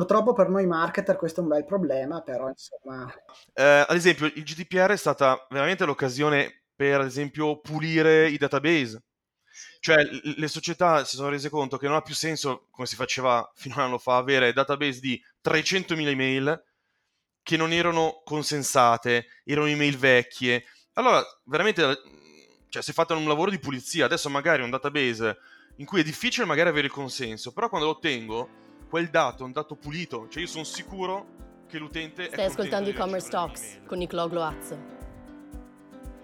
purtroppo per noi marketer questo è un bel problema, però insomma... Eh, ad esempio, il GDPR è stata veramente l'occasione per, ad esempio, pulire i database. Cioè, le società si sono rese conto che non ha più senso, come si faceva fino a un anno fa, avere database di 300.000 email che non erano consensate, erano email vecchie. Allora, veramente, cioè, si è fatto un lavoro di pulizia. Adesso magari un database in cui è difficile magari avere il consenso, però quando lo ottengo, quel dato è un dato pulito, cioè io sono sicuro che l'utente... Stai ascoltando e-commerce talks con Nicolò Gloazzo.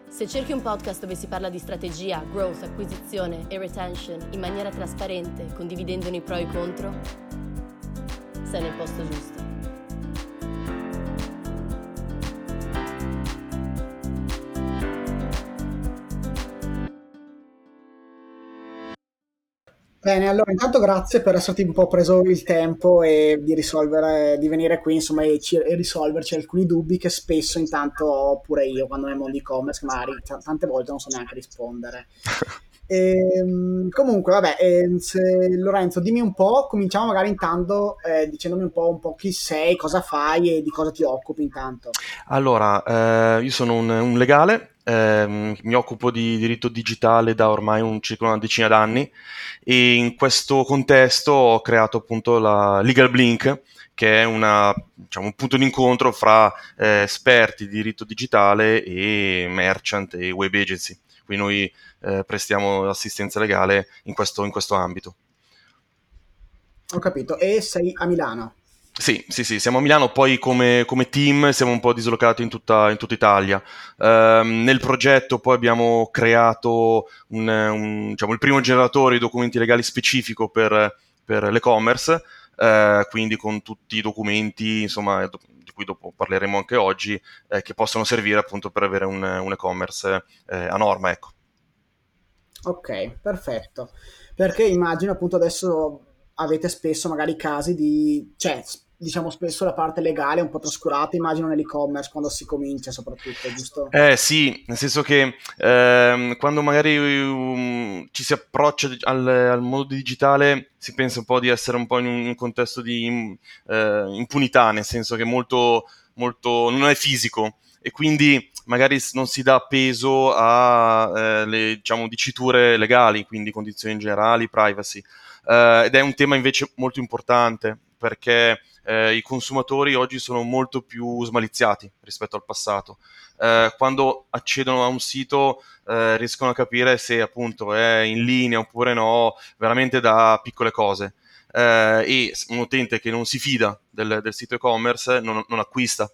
Se cerchi un podcast dove si parla di strategia, growth, acquisizione e retention in maniera trasparente, condividendone i pro e i contro, sei nel posto giusto. Bene, allora intanto grazie per esserti un po' preso il tempo e di risolvere, di venire qui insomma e, ci, e risolverci alcuni dubbi che spesso intanto ho pure io quando nel mondo e-commerce magari t- tante volte non so neanche rispondere. E, ehm, comunque, vabbè, eh, se, Lorenzo, dimmi un po', cominciamo magari intanto eh, dicendomi un po', un po', chi sei, cosa fai e di cosa ti occupi intanto. Allora, eh, io sono un, un legale, eh, mi occupo di diritto digitale da ormai un, circa una decina d'anni e in questo contesto ho creato appunto la Legal Blink, che è una, diciamo, un punto d'incontro fra eh, esperti di diritto digitale e merchant e web agency. Quindi noi eh, prestiamo assistenza legale in questo, in questo ambito. Ho capito. E sei a Milano? Sì, sì, sì, siamo a Milano, poi come, come team siamo un po' dislocati in tutta, in tutta Italia. Uh, nel progetto poi abbiamo creato un, un, diciamo, il primo generatore di documenti legali specifico per, per l'e-commerce, uh, quindi con tutti i documenti, insomma, di cui dopo parleremo anche oggi, eh, che possono servire appunto per avere un, un e-commerce eh, a norma, ecco. Ok, perfetto. Perché immagino appunto adesso avete spesso magari casi di... cioè diciamo spesso la parte legale è un po' trascurata, immagino nell'e-commerce quando si comincia soprattutto, giusto? Eh sì, nel senso che ehm, quando magari um, ci si approccia al, al, mondo digitale si pensa un po' di essere un po' in un, contesto di eh, impunità, nel senso che molto, molto non è fisico e quindi magari non si dà peso alle eh, diciamo, diciture legali, quindi condizioni generali, privacy. Uh, ed è un tema invece molto importante perché eh, i consumatori oggi sono molto più smaliziati rispetto al passato. Eh, quando accedono a un sito eh, riescono a capire se appunto è in linea oppure no, veramente da piccole cose. Eh, e un utente che non si fida del, del sito e-commerce non, non acquista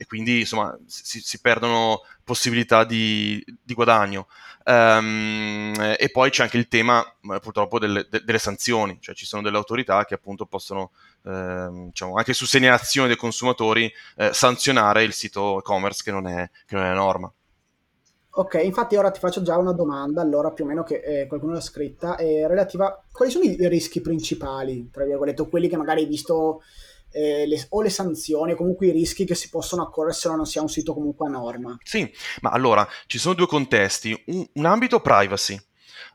e quindi insomma si, si perdono possibilità di, di guadagno. Um, e poi c'è anche il tema purtroppo delle, de, delle, sanzioni, cioè ci sono delle autorità che appunto possono, eh, diciamo, anche su segnalazione dei consumatori, eh, sanzionare il sito e-commerce che non è, che non è norma. Ok, infatti ora ti faccio già una domanda, allora più o meno che eh, qualcuno l'ha scritta, relativa a quali sono i rischi principali, tra virgolette, quelli che magari hai visto eh, le, o le sanzioni o comunque i rischi che si possono accorrere se non sia un sito comunque a norma. Sì, ma allora ci sono due contesti, un, un ambito privacy.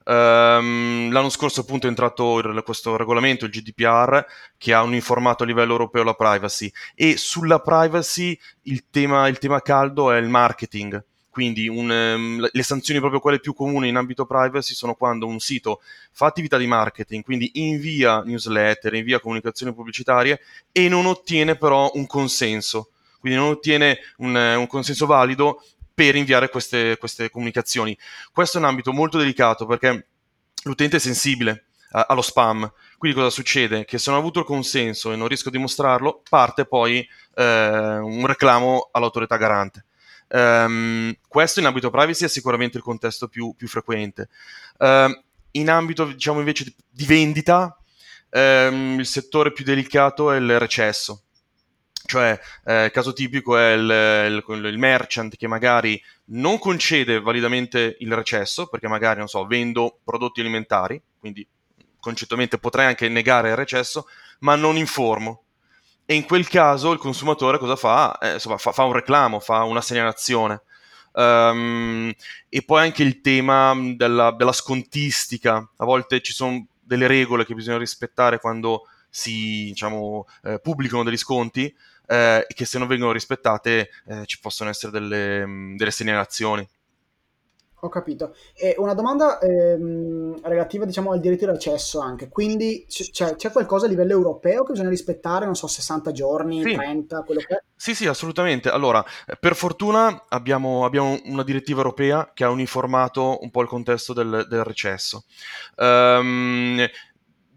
Um, l'anno scorso appunto è entrato il, questo regolamento, il GDPR, che ha uniformato a livello europeo la privacy e sulla privacy il tema, il tema caldo è il marketing quindi un, um, le sanzioni proprio quelle più comuni in ambito privacy sono quando un sito fa attività di marketing, quindi invia newsletter, invia comunicazioni pubblicitarie e non ottiene però un consenso, quindi non ottiene un, un consenso valido per inviare queste, queste comunicazioni. Questo è un ambito molto delicato perché l'utente è sensibile allo spam. Quindi cosa succede? Che se non ha avuto il consenso e non riesco a dimostrarlo, parte poi eh, un reclamo all'autorità garante. Um, questo in ambito privacy è sicuramente il contesto più, più frequente. Um, in ambito, diciamo invece, di vendita, um, il settore più delicato è il recesso. Cioè, eh, caso tipico è il, il, il, merchant che magari non concede validamente il recesso, perché magari, non so, vendo prodotti alimentari, quindi concettualmente potrei anche negare il recesso, ma non informo e in quel caso il consumatore cosa fa? Eh, insomma, fa, fa, un reclamo, fa una segnalazione. Um, e poi anche il tema della, della, scontistica. A volte ci sono delle regole che bisogna rispettare quando si diciamo, eh, pubblicano degli sconti eh, che se non vengono rispettate eh, ci possono essere delle, delle segnalazioni. Ho capito. E una domanda ehm, relativa, diciamo, al diritto di accesso anche. Quindi c- c'è, c'è, qualcosa a livello europeo che bisogna rispettare, non so, 60 giorni, sì. 30, quello che è? Sì, sì, assolutamente. Allora, per fortuna abbiamo, abbiamo, una direttiva europea che ha uniformato un po' il contesto del, del recesso. Um,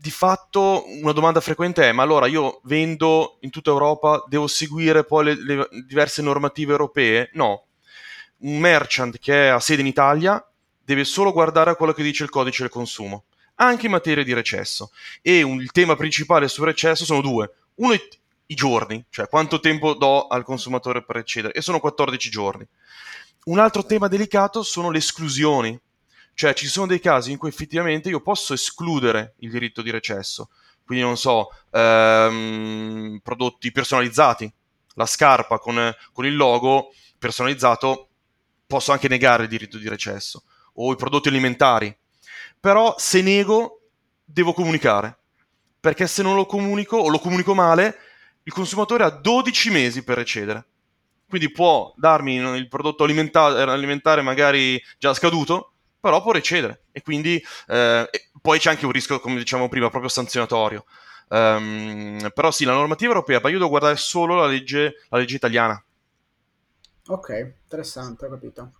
di fatto una domanda frequente è: ma allora io vendo in tutta Europa, devo seguire poi le, le diverse normative europee? No, un merchant che ha sede in Italia deve solo guardare a quello che dice il codice del consumo, anche in materia di recesso. E un, il tema principale sul recesso sono due. Uno i, i giorni, cioè quanto tempo do al consumatore per eccedere, e sono 14 giorni. Un altro tema delicato sono le esclusioni, cioè ci sono dei casi in cui effettivamente io posso escludere il diritto di recesso, quindi non so, ehm, prodotti personalizzati, la scarpa con, con il logo personalizzato posso anche negare il diritto di recesso, o i prodotti alimentari. Però se nego, devo comunicare, perché se non lo comunico o lo comunico male, il consumatore ha 12 mesi per recedere. Quindi può darmi il prodotto alimentare, alimentare magari già scaduto, però può recedere. E quindi eh, poi c'è anche un rischio, come diciamo prima, proprio sanzionatorio. Um, però sì, la normativa europea, ma io devo guardare solo la legge, la legge italiana. Ok, interessante, ho capito.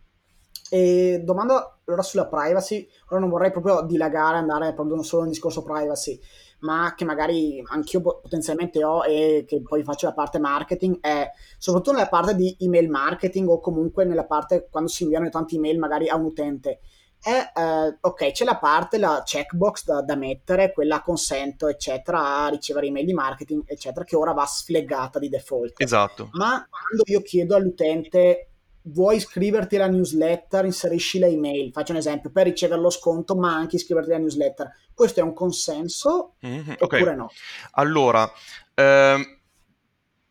E domanda allora sulla privacy, ora non vorrei proprio dilagare, andare proprio solo nel discorso privacy, ma che magari anch'io potenzialmente ho e che poi faccio la parte marketing, è soprattutto nella parte di email marketing o comunque nella parte quando si inviano tanti email magari a un utente eh, ok, c'è la parte, la checkbox da, da, mettere, quella consento, eccetera, a ricevere email di marketing, eccetera, che ora va sflegata di default. Esatto. Ma quando io chiedo all'utente vuoi iscriverti alla newsletter, inserisci le email, faccio un esempio, per ricevere lo sconto, ma anche iscriverti alla newsletter. Questo è un consenso mm-hmm, oppure okay. no? Allora, ehm,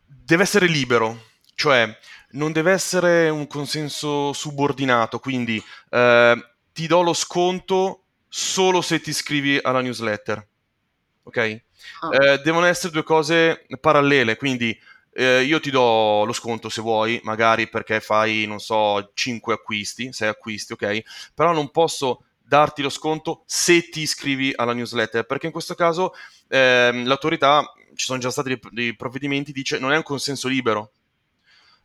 deve essere libero, cioè non deve essere un consenso subordinato, quindi eh, ti do lo sconto solo se ti iscrivi alla newsletter. Ok? Ah. Eh, devono essere due cose parallele, quindi eh, io ti do lo sconto se vuoi, magari perché fai, non so, 5 acquisti, 6 acquisti, ok? Però non posso darti lo sconto se ti iscrivi alla newsletter, perché in questo caso eh, l'autorità, ci sono già stati dei, dei provvedimenti, dice non è un consenso libero.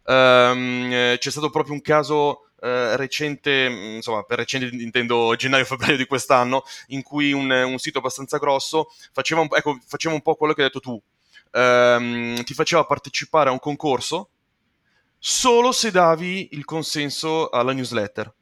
Um, c'è stato proprio un caso eh, recente, mm, insomma per recente intendo gennaio-febbraio di quest'anno, in cui un, un sito abbastanza grosso faceva un, ecco, faceva un po' quello che hai detto tu, ehm, ti faceva partecipare a un concorso solo se davi il consenso alla newsletter.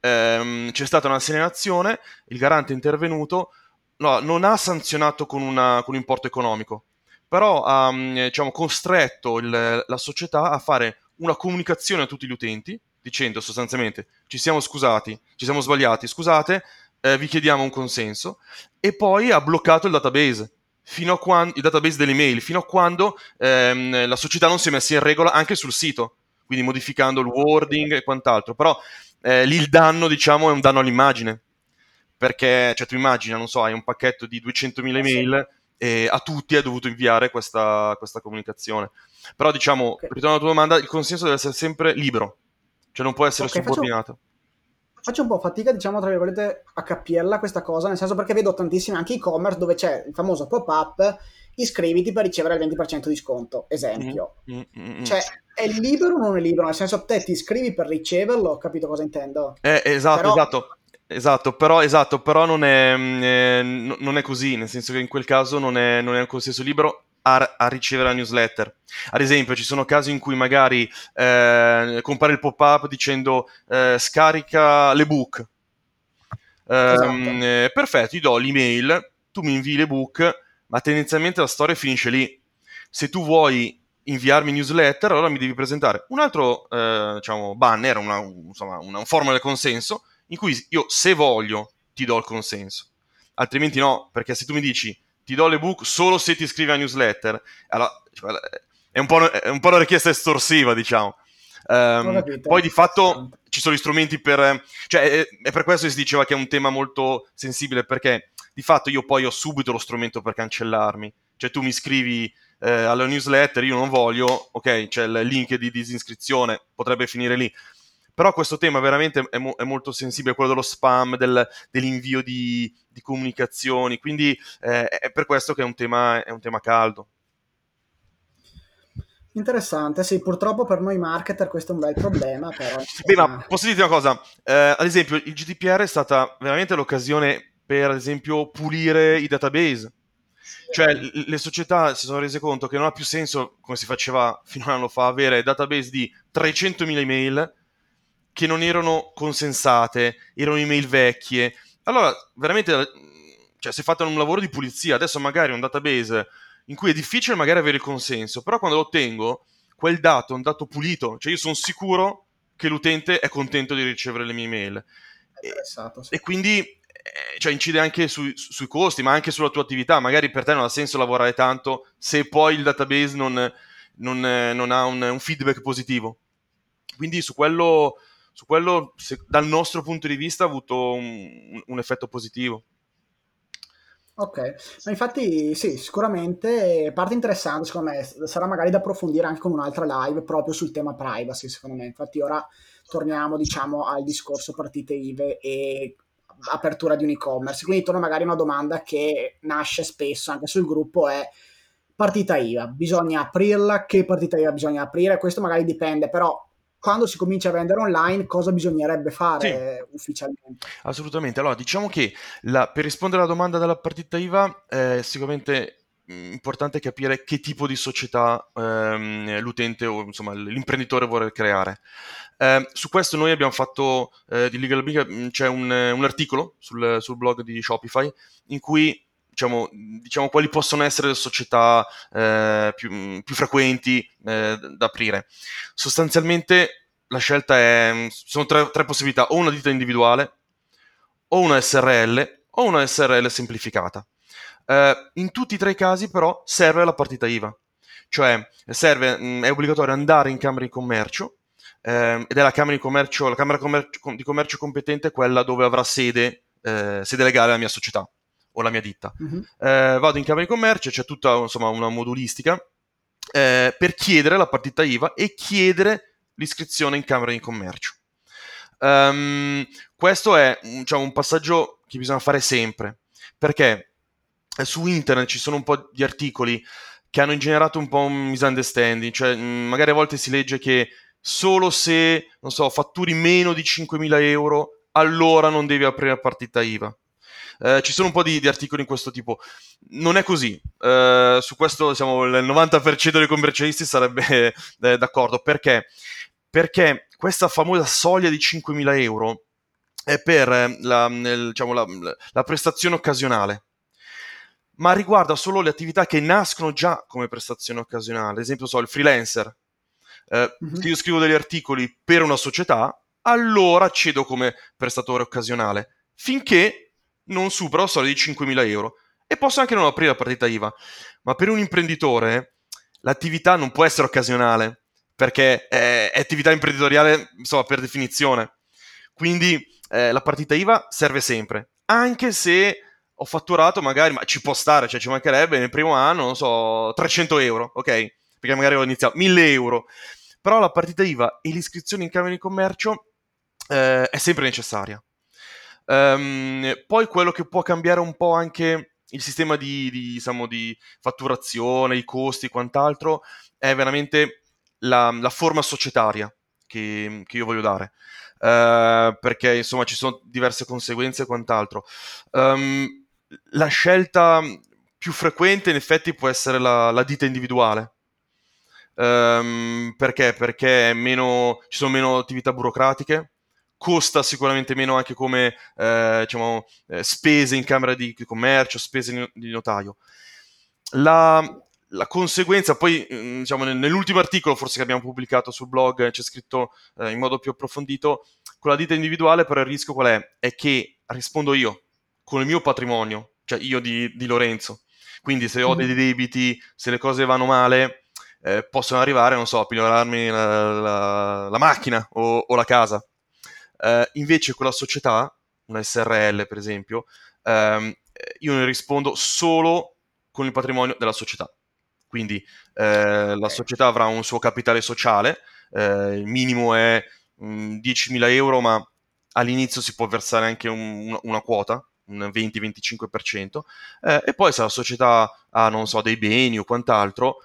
Ehm, c'è stata una segnalazione, il garante è intervenuto, no, non ha sanzionato con, una, con un importo economico, però ha mm, diciamo, costretto il, la società a fare una comunicazione a tutti gli utenti dicendo sostanzialmente ci siamo scusati, ci siamo sbagliati, scusate, eh, vi chiediamo un consenso, e poi ha bloccato il database. Fino a quando, il database delle mail, fino a quando ehm, la società non si è messa in regola anche sul sito, quindi modificando il wording e quant'altro. Però eh, lì il danno, diciamo, è un danno all'immagine. Perché, cioè, tu immagina, non so, hai un pacchetto di 200.000 email e a tutti hai dovuto inviare questa, questa comunicazione. Però, diciamo, okay. ritorno alla tua domanda, il consenso deve essere sempre libero cioè non può essere okay, subordinato. Faccio, faccio, un po' fatica, diciamo, tra virgolette, a capirla questa cosa, nel senso perché vedo tantissimi anche e-commerce dove c'è il famoso pop-up iscriviti per ricevere il 20% di sconto, esempio. Mm, mm, mm, mm, cioè, è libero o non è libero? Nel senso, te ti iscrivi per riceverlo, ho capito cosa intendo? Eh, esatto, Però... esatto. Esatto, però, esatto, però non, è, eh, non, è, così, nel senso che in quel caso non è, non è un consenso libero a, a, ricevere la newsletter. Ad esempio, ci sono casi in cui magari eh, compare il pop-up dicendo eh, scarica l'ebook. Esatto. Eh, perfetto, ti do l'email, tu mi invii l'ebook, ma tendenzialmente la storia finisce lì. Se tu vuoi inviarmi newsletter, allora mi devi presentare un altro eh, diciamo, banner, una, insomma, una formula del consenso, in cui io, se voglio, ti do il consenso. Altrimenti no, perché se tu mi dici ti do l'ebook solo se ti iscrivi a newsletter. Allora, cioè, è, un è, un po', una richiesta estorsiva, diciamo. Um, poi di fatto ci sono gli strumenti per... Cioè, è, è, per questo che si diceva che è un tema molto sensibile, perché di fatto io poi ho subito lo strumento per cancellarmi. Cioè tu mi scrivi eh, alla newsletter, io non voglio, ok, c'è il link di disiscrizione, potrebbe finire lì. Però questo tema veramente è, mo- è molto sensibile, quello dello spam, del, dell'invio di, di, comunicazioni, quindi eh, è per questo che è un tema, è un tema caldo. Interessante, sì, purtroppo per noi marketer questo è un bel problema, però... Beh, ma posso dirti una cosa? Eh, ad esempio, il GDPR è stata veramente l'occasione per, ad esempio, pulire i database. Cioè, le società si sono rese conto che non ha più senso, come si faceva fino a un anno fa, avere database di 300.000 email che non erano consensate, erano email vecchie. Allora, veramente, cioè, si è fatto un lavoro di pulizia. Adesso magari un database in cui è difficile magari avere il consenso, però quando lo ottengo, quel dato è un dato pulito, cioè io sono sicuro che l'utente è contento di ricevere le mie email. E, sì. e, quindi eh, cioè, incide anche su, sui costi, ma anche sulla tua attività. Magari per te non ha senso lavorare tanto se poi il database non, non, non ha un, un, feedback positivo. Quindi su quello, su quello se, dal nostro punto di vista, ha avuto un, un effetto positivo. Ok, ma infatti sì, sicuramente parte interessante secondo me, sarà magari da approfondire anche con un'altra live proprio sul tema privacy secondo me, infatti ora torniamo diciamo al discorso partite IVE e apertura di un e-commerce, quindi torno magari a una domanda che nasce spesso anche sul gruppo è partita IVA, bisogna aprirla, che partita IVA bisogna aprire, questo magari dipende però quando si comincia a vendere online cosa bisognerebbe fare sì, ufficialmente? Assolutamente, allora diciamo che la, per rispondere alla domanda della partita IVA è sicuramente mm, importante capire che tipo di società ehm, l'utente o insomma l'imprenditore vuole creare. Eh, su questo noi abbiamo fatto eh, di Legal Big, mm, c'è un, un articolo sul, sul, blog di Shopify in cui diciamo, diciamo quali possono essere le società eh, più, mm, più, frequenti eh, da aprire. Sostanzialmente la scelta è, sono tre, tre possibilità, o una ditta individuale, o una SRL, o una SRL semplificata. Eh, in tutti e tre i casi però serve la partita IVA, cioè serve, mh, è obbligatorio andare in Camera di Commercio eh, ed è la Camera di Commercio, la Camera di Commercio competente quella dove avrà sede, eh, sede legale la mia società o la mia ditta. Mm-hmm. Eh, vado in Camera di Commercio, c'è tutta insomma, una modulistica eh, per chiedere la partita IVA e chiedere l'iscrizione in Camera di Commercio. Um, questo è diciamo, un passaggio che bisogna fare sempre, perché su internet ci sono un po' di articoli che hanno generato un po' un misunderstanding, cioè magari a volte si legge che solo se, non so, fatturi meno di 5.000 euro, allora non devi aprire la partita IVA. Eh, ci sono un po' di, di, articoli in questo tipo. Non è così. Eh, su questo diciamo, il 90% dei commercialisti sarebbe eh, d'accordo. Perché? Perché questa famosa soglia di 5.000 euro è per eh, la, diciamo, la, la prestazione occasionale ma riguarda solo le attività che nascono già come prestazione occasionale. Ad esempio, so, il freelancer eh, mm-hmm. io scrivo degli articoli per una società, allora accedo come prestatore occasionale, finché non supero la soglia di 5.000 euro. E posso anche non aprire la partita IVA. Ma per un imprenditore l'attività non può essere occasionale, perché è, è attività imprenditoriale, insomma, per definizione. Quindi eh, la partita IVA serve sempre, anche se ho fatturato magari, ma ci può stare, cioè ci mancherebbe nel primo anno, non so, 300 euro, ok? Perché magari ho iniziato 1000 euro però la partita IVA e l'iscrizione in Camera di Commercio eh, è sempre necessaria. Um, poi quello che può cambiare un po' anche il sistema di, di, diciamo, di fatturazione, i costi e quant'altro è veramente la, la forma societaria che, che, io voglio dare. Uh, perché insomma ci sono diverse conseguenze e quant'altro. Um, la scelta più frequente in effetti può essere la, la ditta individuale, Um, perché? Perché meno, ci sono meno attività burocratiche, costa sicuramente meno anche come eh, diciamo, eh, spese in camera di, commercio, spese di notaio. La, la conseguenza, poi mm, diciamo, nell'ultimo articolo forse che abbiamo pubblicato sul blog c'è scritto eh, in modo più approfondito, con la ditta individuale però il rischio qual è? È che rispondo io, con il mio patrimonio, cioè io di, di Lorenzo. Quindi se ho mm. dei debiti, se le cose vanno male, eh, possono arrivare, non so, a migliorarmi la, la, la macchina o, o, la casa. Eh, invece con la società, una SRL per esempio, ehm, io ne rispondo solo con il patrimonio della società. Quindi eh, la società avrà un suo capitale sociale, eh, il minimo è mh, mm, 10.000 euro, ma all'inizio si può versare anche un, una quota, un 20-25%, eh, e poi se la società ha, non so, dei beni o quant'altro,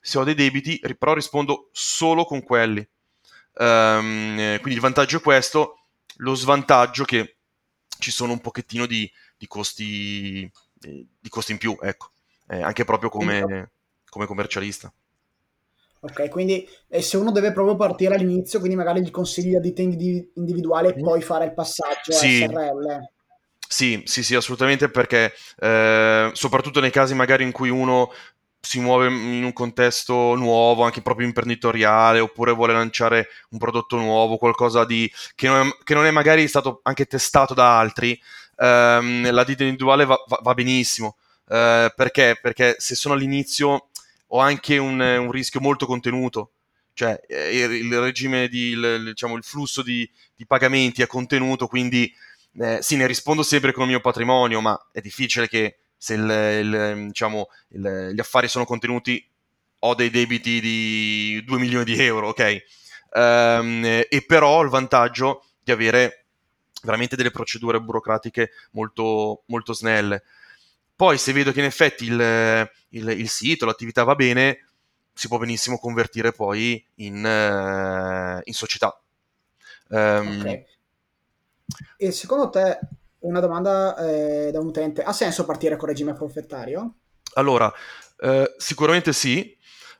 se ho dei debiti, però rispondo solo con quelli. Um, quindi il vantaggio è questo, lo svantaggio è che ci sono un pochettino di, di, costi, di costi in più, ecco, eh, anche proprio come, come commercialista. Ok, quindi eh, se uno deve proprio partire all'inizio, quindi magari gli consigli la ditta individuale e mm. poi fare il passaggio sì. a SRL. Sì, sì, sì, assolutamente perché eh, soprattutto nei casi magari in cui uno si muove in un contesto nuovo, anche proprio imprenditoriale, oppure vuole lanciare un prodotto nuovo, qualcosa di, che, non è, che non è magari stato anche testato da altri, ehm, la ditta individuale va, va, va benissimo. Eh, perché? Perché se sono all'inizio ho anche un, un rischio molto contenuto, cioè eh, il, il regime di, il, diciamo, il flusso di, di, pagamenti è contenuto, quindi eh, sì, ne rispondo sempre con il mio patrimonio, ma è difficile che se il, il, diciamo, il, gli affari sono contenuti, ho dei debiti di 2 milioni di euro, ok? Um, e però ho il vantaggio di avere veramente delle procedure burocratiche molto, molto snelle. Poi se vedo che in effetti il, il sito, l'attività va bene, si può benissimo convertire poi in, uh, in società. Um, ok. E secondo te una domanda eh, da un utente. Ha senso partire con regime forfettario? Allora, eh, sicuramente sì,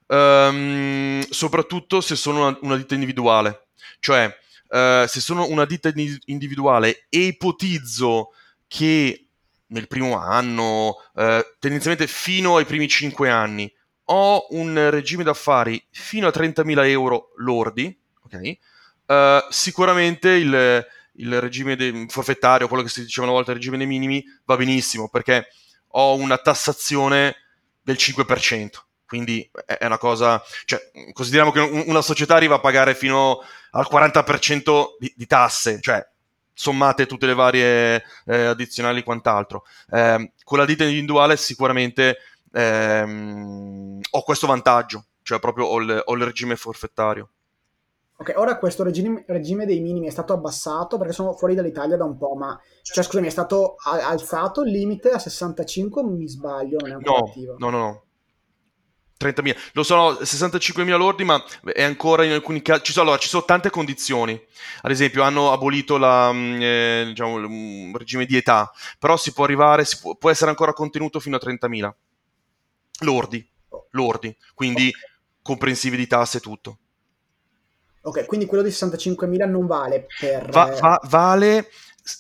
um, soprattutto se sono una, una ditta individuale. Cioè, eh, se sono una ditta individuale e ipotizzo che nel primo anno, eh, tendenzialmente fino ai primi 5 anni, ho un regime d'affari fino a 30.000 euro lordi, ok? Uh, sicuramente il, il regime de- forfettario, quello che si diceva una volta, il regime dei minimi, va benissimo perché ho una tassazione del 5%. Quindi è una cosa, cioè, consideriamo che una società arriva a pagare fino al 40% di, di tasse, cioè sommate tutte le varie eh, addizionali e quant'altro. Eh, con la ditta individuale sicuramente ehm, ho questo vantaggio, cioè proprio ho il, ho il regime forfettario. Ok, ora questo regime, regime, dei minimi è stato abbassato perché sono fuori dall'Italia da un po', ma cioè scusami, è stato alzato il limite a 65 o mi sbaglio? Non è ancora no, attivo. No, no, no. 30.000, lo sono 65.000 lordi, ma è ancora in alcuni casi. Ci sono, allora, ci sono tante condizioni. Ad esempio, hanno abolito la, mm, eh, diciamo, il regime di età, però si può arrivare, si può, può, essere ancora contenuto fino a 30.000 lordi, lordi, quindi okay. comprensivi di tasse e tutto. Ok, quindi quello di 65.000 non vale per... Va, va, vale,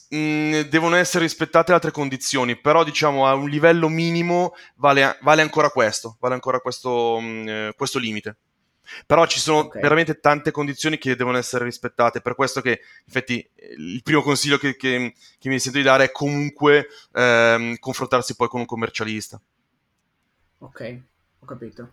mh, mm, devono essere rispettate altre condizioni, però diciamo a un livello minimo vale, vale ancora questo, vale ancora questo, mh, mm, eh, questo limite. Però ci sono okay. veramente tante condizioni che devono essere rispettate, per questo che infatti il primo consiglio che, che, che mi sento di dare è comunque ehm, confrontarsi poi con un commercialista. Ok, ho capito.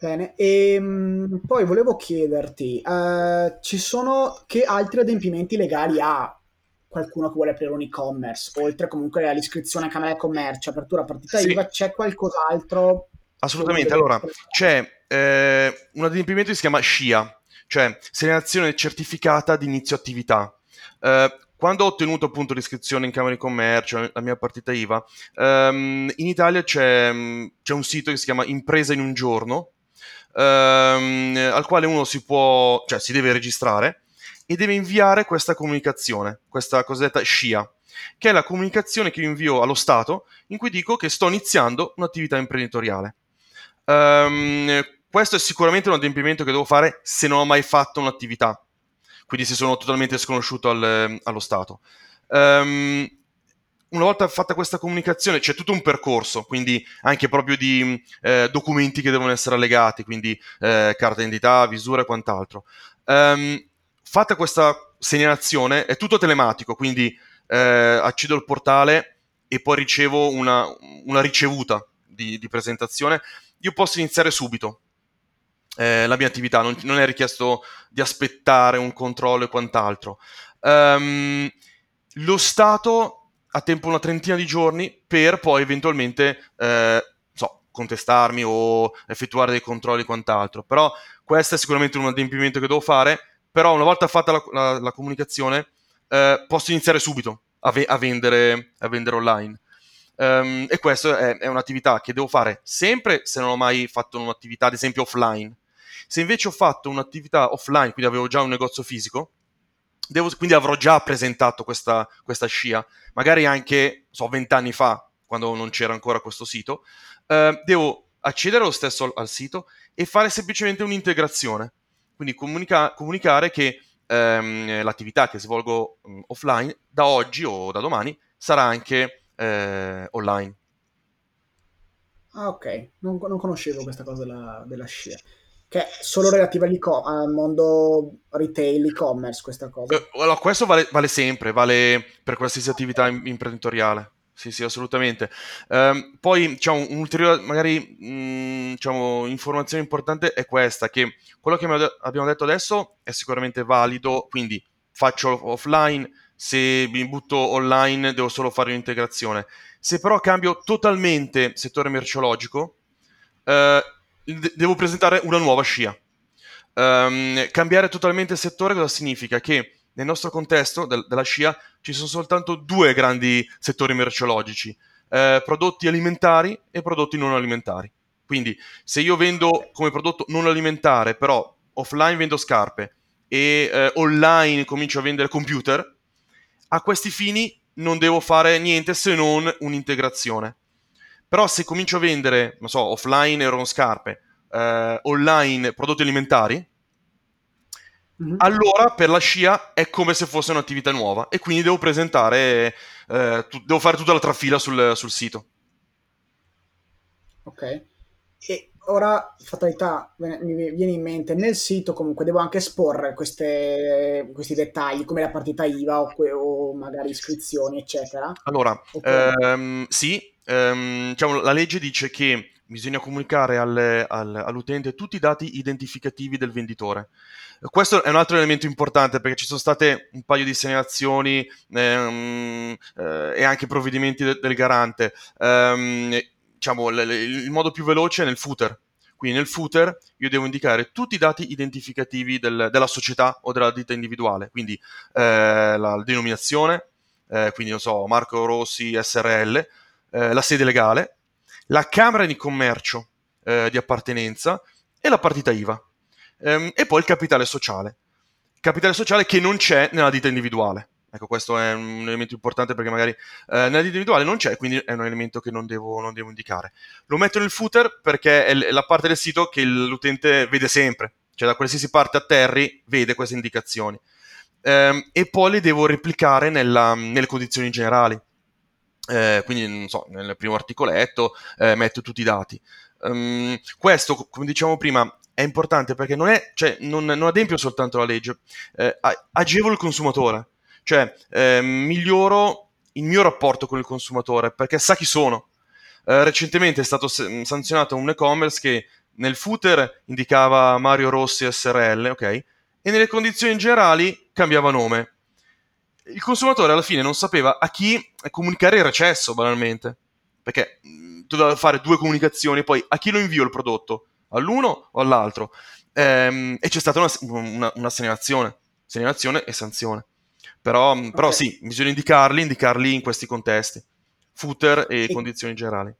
Bene, e ehm, poi volevo chiederti, uh, ci sono che altri adempimenti legali ha qualcuno che vuole aprire un e-commerce, oltre comunque all'iscrizione a Camera Commercio, apertura partita sì. IVA, c'è qualcos'altro? Assolutamente, allora c'è eh, un adempimento che si chiama SCIA, cioè segnalazione certificata di inizio attività. Eh, quando ho ottenuto appunto l'iscrizione in Camera di Commercio, la mia partita IVA, ehm, in Italia c'è, c'è, un sito che si chiama Impresa in un giorno, ehm, al quale uno si può, cioè si deve registrare e deve inviare questa comunicazione, questa cosiddetta SCIA, che è la comunicazione che io invio allo Stato in cui dico che sto iniziando un'attività imprenditoriale. Um, questo è sicuramente un adempimento che devo fare se non ho mai fatto un'attività, quindi se sono totalmente sconosciuto al, allo Stato. Um, una volta fatta questa comunicazione c'è tutto un percorso, quindi anche proprio di eh, documenti che devono essere allegati, quindi eh, carta d'identità, visura e quant'altro. Um, fatta questa segnalazione è tutto telematico, quindi eh, accedo al portale e poi ricevo una, una ricevuta di, di, presentazione. Io posso iniziare subito eh, la mia attività, non, non, è richiesto di aspettare un controllo e quant'altro. Um, lo Stato a tempo una trentina di giorni per poi eventualmente eh, so, contestarmi o effettuare dei controlli e quant'altro. Però questo è sicuramente un adempimento che devo fare, però una volta fatta la, la, la comunicazione eh, posso iniziare subito a, ve- a, vendere, a vendere, online. Um, e questa è, è, un'attività che devo fare sempre se non ho mai fatto un'attività, ad esempio, offline. Se invece ho fatto un'attività offline, quindi avevo già un negozio fisico, devo, quindi avrò già presentato questa, questa scia, magari anche, so, vent'anni fa, quando non c'era ancora questo sito, uh, devo accedere lo stesso al, al, sito e fare semplicemente un'integrazione. Quindi comunica- comunicare che ehm, l'attività che svolgo mh, offline da oggi o da domani sarà anche eh, online. Ah, ok, non, non, conoscevo questa cosa della, della scia. Che è solo relativa al mondo retail, e-commerce, questa cosa. Eh, allora, questo vale, vale, sempre, vale per qualsiasi attività imprenditoriale sì, sì, assolutamente. Um, poi, diciamo, un'ulteriore, magari, mh, mm, diciamo, informazione importante è questa, che quello che abbiamo detto adesso è sicuramente valido, quindi faccio offline, se mi butto online devo solo fare un'integrazione. Se però cambio totalmente settore merceologico, eh, devo presentare una nuova scia. Um, cambiare totalmente settore cosa significa? Che nel nostro contesto del, della scia ci sono soltanto due grandi settori merceologici, eh, prodotti alimentari e prodotti non alimentari. Quindi se io vendo come prodotto non alimentare, però offline vendo scarpe e eh, online comincio a vendere computer, a questi fini non devo fare niente se non un'integrazione. Però se comincio a vendere, non so, offline erano scarpe, eh, online prodotti alimentari, Mm-hmm. Allora per la scia è come se fosse un'attività nuova e quindi devo presentare, eh, tu, devo fare tutta la trafila sul, sul sito. Ok. E ora, fatalità, mi viene in mente, nel sito comunque devo anche esporre queste, questi dettagli come la partita IVA o, o magari iscrizioni, eccetera. Allora, ehm, sì, ehm, diciamo, la legge dice che bisogna comunicare al, al, all'utente tutti i dati identificativi del venditore. Questo è un altro elemento importante perché ci sono state un paio di segnalazioni ehm, eh, e anche provvedimenti de- del garante. Ehm, diciamo, l- il modo più veloce è nel footer. Quindi nel footer io devo indicare tutti i dati identificativi del, della società o della ditta individuale, quindi eh, la denominazione, eh, quindi non so, Marco Rossi SRL, eh, la sede legale, la Camera di Commercio eh, di appartenenza e la partita IVA ehm, e poi il capitale sociale. Capitale sociale che non c'è nella ditta individuale. Ecco, questo è un elemento importante perché magari eh, nella ditta individuale non c'è, quindi è un elemento che non devo, non devo indicare. Lo metto nel footer perché è la parte del sito che l'utente vede sempre, cioè da qualsiasi parte atterri vede queste indicazioni. Ehm, e poi le devo replicare nella, nelle condizioni generali. Eh, quindi, non so, nel primo articoletto eh, metto tutti i dati. Um, questo, come dicevamo prima, è importante perché non, è, cioè, non, non adempio soltanto la legge, eh, agevolo il consumatore, cioè eh, miglioro il mio rapporto con il consumatore perché sa chi sono. Eh, recentemente è stato sanzionato un e-commerce che nel footer indicava Mario Rossi SRL, ok? E nelle condizioni generali cambiava nome. Il consumatore alla fine non sapeva a chi comunicare il recesso, banalmente. Perché doveva fare due comunicazioni, poi a chi lo invio il prodotto? all'uno o all'altro. Ehm, e c'è stata una, una, una segnalazione, segnalazione e sanzione. Però, okay. però, sì, bisogna indicarli, indicarli in questi contesti, footer e, e, condizioni generali.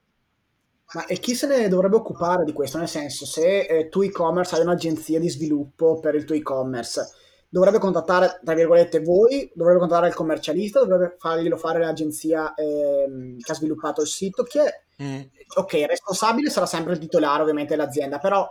Ma e chi se ne dovrebbe occupare di questo? Nel senso, se eh, tu e-commerce hai un'agenzia di sviluppo per il tuo e-commerce, dovrebbe contattare, tra virgolette, voi, dovrebbe contattare il commercialista, dovrebbe farglielo fare l'agenzia eh, che ha sviluppato il sito. Chi è? Mm. Ok, il responsabile sarà sempre il titolare, ovviamente, dell'azienda, però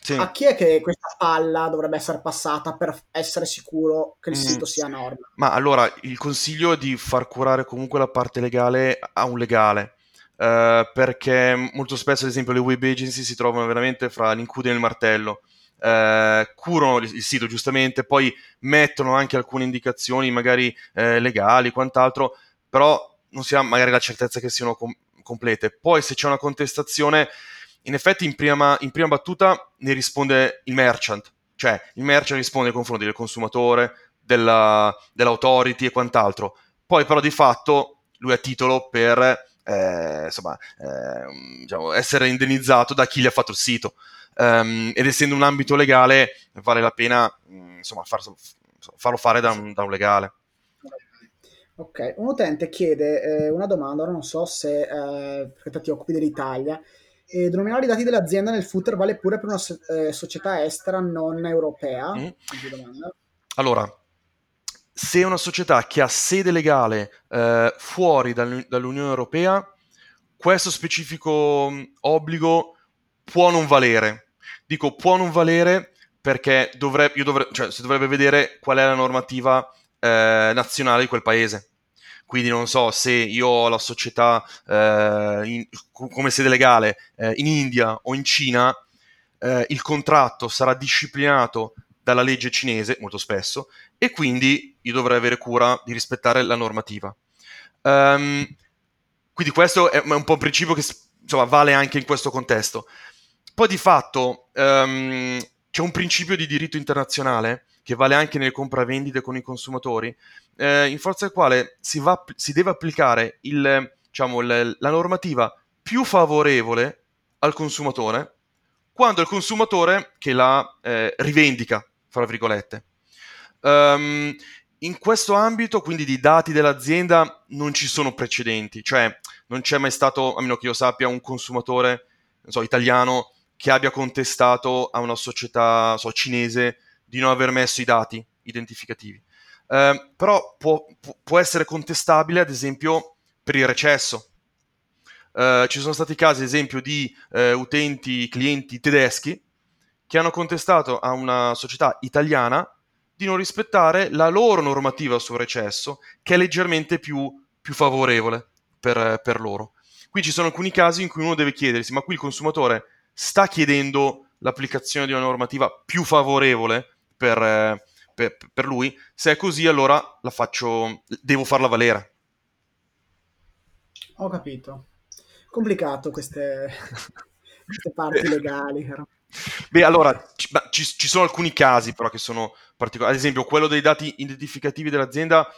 sì. a chi è che questa palla dovrebbe essere passata per essere sicuro che il mm. sito sia a norma? Ma allora, il consiglio è di far curare comunque la parte legale a un legale. Uh, perché molto spesso, ad esempio, le web agency si trovano veramente fra l'incudine e il martello eh, curano il sito giustamente, poi mettono anche alcune indicazioni magari eh, legali, quant'altro, però non si ha magari la certezza che siano com- complete. Poi se c'è una contestazione, in effetti in prima, in prima battuta ne risponde il merchant, cioè il merchant risponde nei confronti del consumatore, della, dell'autority e quant'altro. Poi però di fatto lui ha titolo per eh, insomma, eh, diciamo, essere indennizzato da chi gli ha fatto il sito. Um, ed essendo un ambito legale, vale la pena insomma, far, farlo fare da un, da un legale. Ok, un utente chiede eh, una domanda, ora non so se eh, perché ti occupi dell'Italia, e denominare i dati dell'azienda nel footer vale pure per una eh, società estera non europea? Mm. Allora, se è una società che ha sede legale eh, fuori dal, dall'Unione Europea, questo specifico mm, obbligo può non valere. Dico può non valere perché dovrebbe, dovre, cioè, si dovrebbe vedere qual è la normativa eh, nazionale di quel paese. Quindi non so se io ho la società eh, in, come sede legale eh, in India o in Cina, eh, il contratto sarà disciplinato dalla legge cinese molto spesso e quindi io dovrei avere cura di rispettare la normativa. Um, quindi questo è un po' un principio che insomma, vale anche in questo contesto. Poi di fatto um, c'è un principio di diritto internazionale che vale anche nelle compravendite con i consumatori, eh, in forza del quale si, va, si deve applicare il, diciamo, il, la normativa più favorevole al consumatore quando il consumatore che la eh, rivendica, fra virgolette. Um, in questo ambito, quindi di dati dell'azienda, non ci sono precedenti, cioè non c'è mai stato, a meno che io sappia, un consumatore so, italiano che abbia contestato a una società so, cinese di non aver messo i dati identificativi. Eh, però può, può, essere contestabile, ad esempio, per il recesso. Eh, ci sono stati casi, ad esempio, di eh, utenti, clienti tedeschi che hanno contestato a una società italiana di non rispettare la loro normativa sul recesso, che è leggermente più, più favorevole per, per loro. Qui ci sono alcuni casi in cui uno deve chiedersi, ma qui il consumatore sta chiedendo l'applicazione di una normativa più favorevole per, eh, per, per lui. Se è così, allora la faccio, devo farla valere. Ho capito. Complicato queste, queste parti legali. Però. Beh, allora, ci, ci, ci, sono alcuni casi però che sono particolari. Ad esempio, quello dei dati identificativi dell'azienda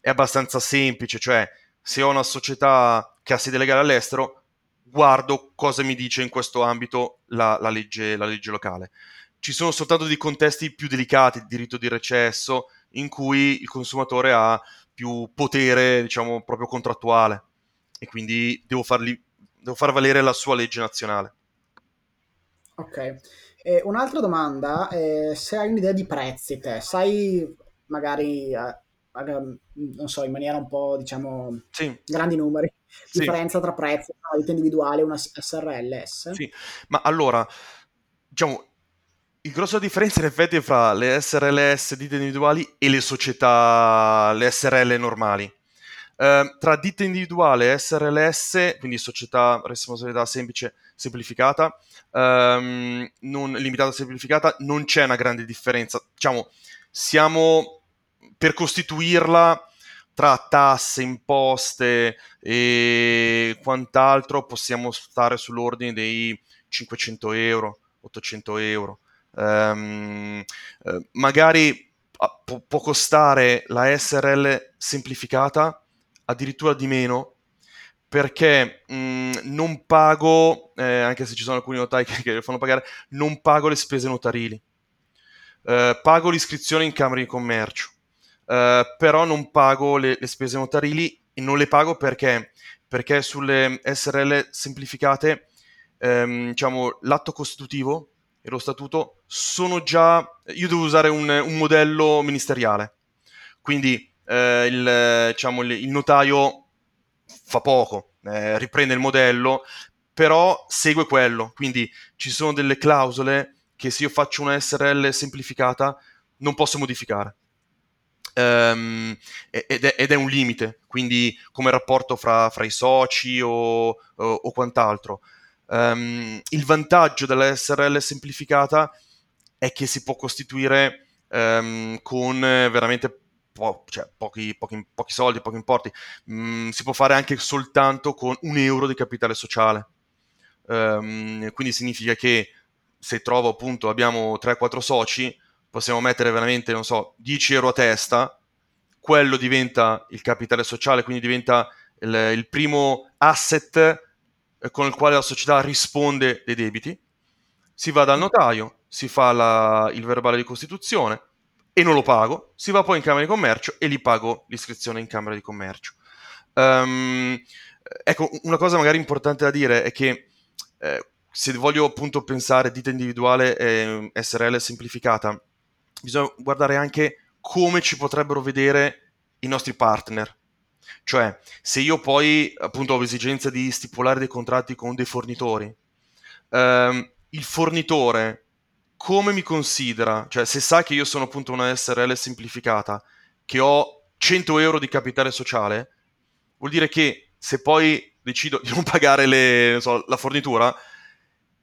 è abbastanza semplice, cioè se ho una società che ha sede legale all'estero, guardo cosa mi dice in questo ambito la, la, legge, la legge locale ci sono soltanto dei contesti più delicati, il diritto di recesso, in cui il consumatore ha più potere, diciamo, proprio contrattuale e quindi devo, farli, devo far valere la sua legge nazionale. Ok. E un'altra domanda, è se hai un'idea di prezzi te, sai magari, eh, non so, in maniera un po', diciamo, sì. grandi numeri, sì. differenza tra prezzi, una ditta individuale e una SRLS? Sì, ma allora, diciamo, il grosso differenza in effetti è fra le SRLS ditte individuali e le società, le SRL normali. Eh, tra ditte individuale e SRLS, quindi società responsabilità semplice semplificata, ehm, non, limitata semplificata, non c'è una grande differenza. Diciamo, siamo per costituirla tra tasse, imposte e quant'altro, possiamo stare sull'ordine dei 500 euro, 800 euro um, uh, magari ah, può, può costare la SRL semplificata addirittura di meno perché mh, mm, non pago, eh, anche se ci sono alcuni notai che, che fanno pagare, non pago le spese notarili. Eh, pago l'iscrizione in Camera di Commercio, eh, però non pago le, le, spese notarili e non le pago perché, perché sulle SRL semplificate ehm, diciamo, l'atto costitutivo e lo statuto sono già... Io devo usare un, un modello ministeriale, quindi eh, il, diciamo, il, il, notaio fa poco, eh, riprende il modello, però segue quello, quindi ci sono delle clausole che se io faccio una SRL semplificata non posso modificare. Um, ed, è, ed, è, un limite, quindi come rapporto fra, fra i soci o, o, o quant'altro. Um, il vantaggio della SRL semplificata è che si può costituire um, con veramente po- cioè, pochi, pochi, pochi, soldi, pochi importi. Um, si può fare anche soltanto con un euro di capitale sociale. Ehm, quindi significa che se trovo appunto abbiamo 3-4 soci, possiamo mettere veramente, non so, 10 euro a testa, quello diventa il capitale sociale, quindi diventa il, il primo asset eh, con il quale la società risponde dei debiti, si va dal notaio, si fa la, il verbale di costituzione e non lo pago, si va poi in Camera di Commercio e gli pago l'iscrizione in Camera di Commercio. Um, ecco, una cosa magari importante da dire è che eh, se voglio appunto pensare ditta individuale e SRL semplificata, bisogna guardare anche come ci potrebbero vedere i nostri partner. Cioè, se io poi appunto ho esigenza di stipulare dei contratti con dei fornitori, ehm, il fornitore come mi considera? Cioè, se sa che io sono appunto una SRL semplificata, che ho 100 euro di capitale sociale, vuol dire che se poi decido di non pagare le, non so, la fornitura,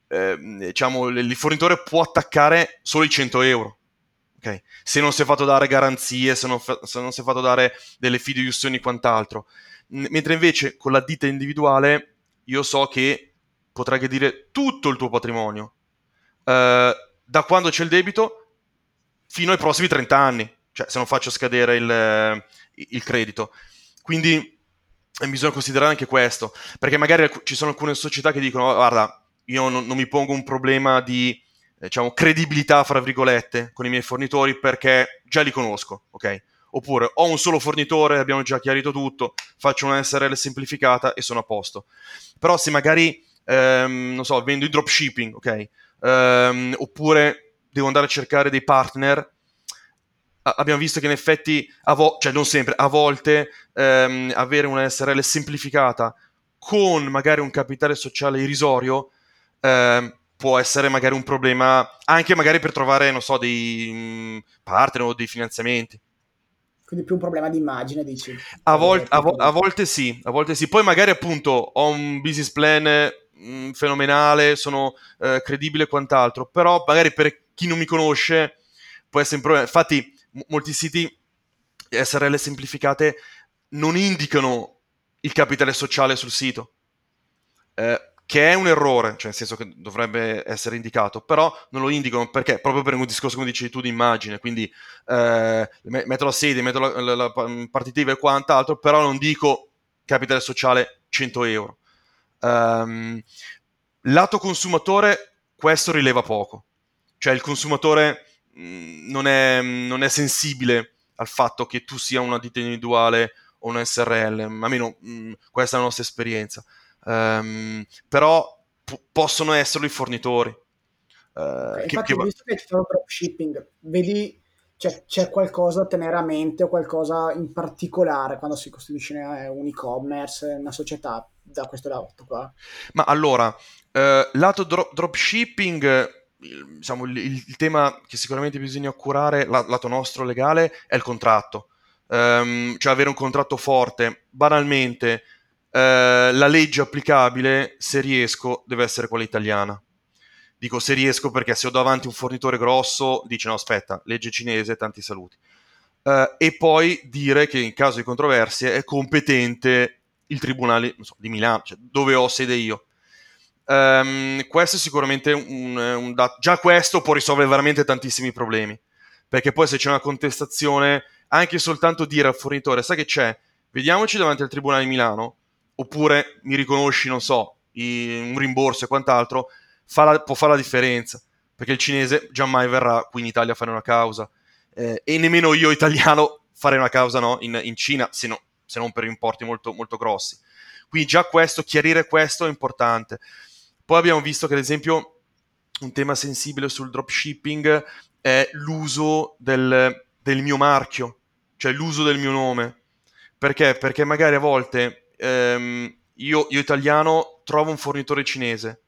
eh, diciamo, il fornitore può attaccare solo i 100 euro. Okay? Se non si è fatto dare garanzie, se non, fa- se non si è fatto dare delle fideiussioni e quant'altro. N- mentre invece con la ditta individuale io so che potrà aggredire tutto il tuo patrimonio. Uh, da quando c'è il debito fino ai prossimi 30 anni, cioè se non faccio scadere il, il credito. Quindi eh, bisogna considerare anche questo, perché magari ci sono alcune società che dicono guarda, io non, non mi pongo un problema di diciamo, credibilità, fra virgolette, con i miei fornitori perché già li conosco, ok? Oppure ho un solo fornitore, abbiamo già chiarito tutto, faccio una SRL semplificata e sono a posto. Però se magari, ehm, non so, vendo in dropshipping, ok? Ehm, oppure devo andare a cercare dei partner, abbiamo visto che in effetti, vo- cioè non sempre, a volte ehm, avere una SRL semplificata con magari un capitale sociale irrisorio ehm, può essere magari un problema anche magari per trovare, non so, dei mm, partner o dei finanziamenti. Quindi più un problema di immagine, dici? A, vol- a, vo- a, volte sì, a volte sì. Poi magari appunto ho un business plan mh, mm, fenomenale, sono eh, credibile e quant'altro, però magari per chi non mi conosce può essere un problema. Infatti m- molti siti SRL semplificate non indicano il capitale sociale sul sito. Eh, che è un errore, cioè nel senso che dovrebbe essere indicato, però non lo indicano perché? Proprio per un discorso, come dicevi tu, di immagine, quindi eh, metto la sede, metto la, la, la partitiva e quant'altro, però non dico capitale sociale 100 euro. Um, lato consumatore, questo rileva poco, cioè il consumatore mh, mm, non, è, non è sensibile al fatto che tu sia una ditta individuale o una SRL, almeno mh, mm, questa è la nostra esperienza um, però p- possono esserlo i fornitori. Uh, Infatti, che, che... visto che ci sono dropshipping, vedi c'è, c'è, qualcosa da tenere a mente o qualcosa in particolare quando si costituisce un e-commerce, una società da questo lato qua? Ma allora, eh, lato dro- dropshipping, diciamo, il, il, tema che sicuramente bisogna curare, la, lato nostro legale, è il contratto. Um, cioè avere un contratto forte, banalmente, eh, la legge applicabile, se riesco, deve essere quella italiana. Dico se riesco perché se ho davanti un fornitore grosso, dice no aspetta, legge cinese, tanti saluti. Uh, e poi dire che in caso di controversie è competente il tribunale so, di Milano, cioè dove ho sede io. Um, questo è sicuramente un, un dato. Già questo può risolvere veramente tantissimi problemi. Perché poi se c'è una contestazione, anche soltanto dire al fornitore, sai che c'è? Vediamoci davanti al tribunale di Milano, oppure mi riconosci, non so, un rimborso e quant'altro, fa la, può fare la differenza, perché il cinese giammai verrà qui in Italia a fare una causa, eh, e nemmeno io italiano farei una causa no, in, in Cina, se, no, se, non per importi molto, molto grossi. Quindi già questo, chiarire questo è importante. Poi abbiamo visto che ad esempio un tema sensibile sul dropshipping è l'uso del, del mio marchio, cioè l'uso del mio nome. Perché? Perché magari a volte ehm, io, io, italiano trovo un fornitore cinese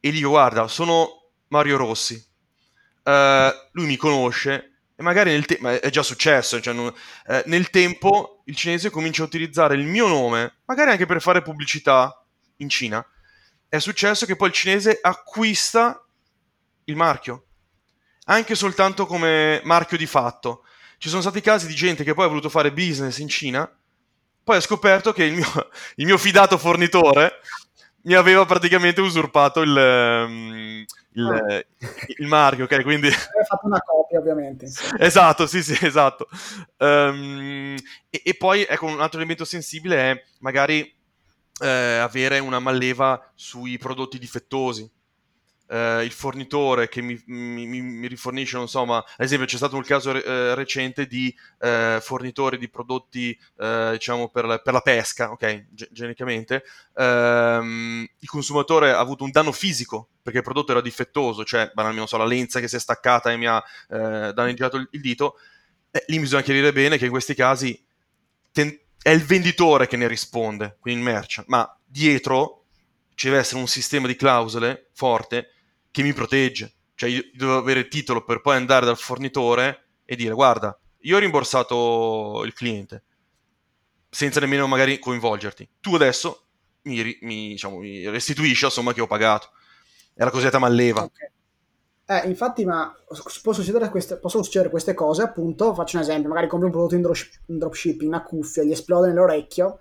e gli dico guarda sono Mario Rossi. Uh, lui mi conosce e magari nel tempo è già successo cioè, non, eh, nel tempo il cinese comincia a utilizzare il mio nome magari anche per fare pubblicità in Cina. È successo che poi il cinese acquista il marchio anche soltanto come marchio di fatto. Ci sono stati casi di gente che poi ha voluto fare business in Cina poi ho scoperto che il mio, il mio fidato fornitore mi aveva praticamente usurpato il, um, il, ah. il marchio, ok? Quindi... Hai fatto una copia, ovviamente. esatto, sì, sì, esatto. Um, e, e, poi, ecco, un altro elemento sensibile è magari eh, avere una malleva sui prodotti difettosi eh, il fornitore che mi, mi, mi, rifornisce, non so, ma ad esempio c'è stato un caso eh, recente di eh, fornitori di prodotti, eh, diciamo, per la, per la, pesca, ok, G- genericamente, ehm, il consumatore ha avuto un danno fisico perché il prodotto era difettoso, cioè, banalmente, non so, la lenza che si è staccata e mi ha eh, danneggiato il, il dito, eh, lì bisogna chiarire bene che in questi casi ten- è il venditore che ne risponde, quindi il merchant, ma dietro ci deve essere un sistema di clausole forte che mi protegge. Cioè io devo avere il titolo per poi andare dal fornitore e dire guarda, io ho rimborsato il cliente senza nemmeno magari coinvolgerti. Tu adesso mi, mi, diciamo, mi restituisci la somma che ho pagato. È la cosiddetta malleva. Okay. Eh, infatti, ma succedere, queste, possono succedere queste cose, appunto, faccio un esempio, magari compri un prodotto in, drop, in dropshipping, una cuffia, gli esplode nell'orecchio,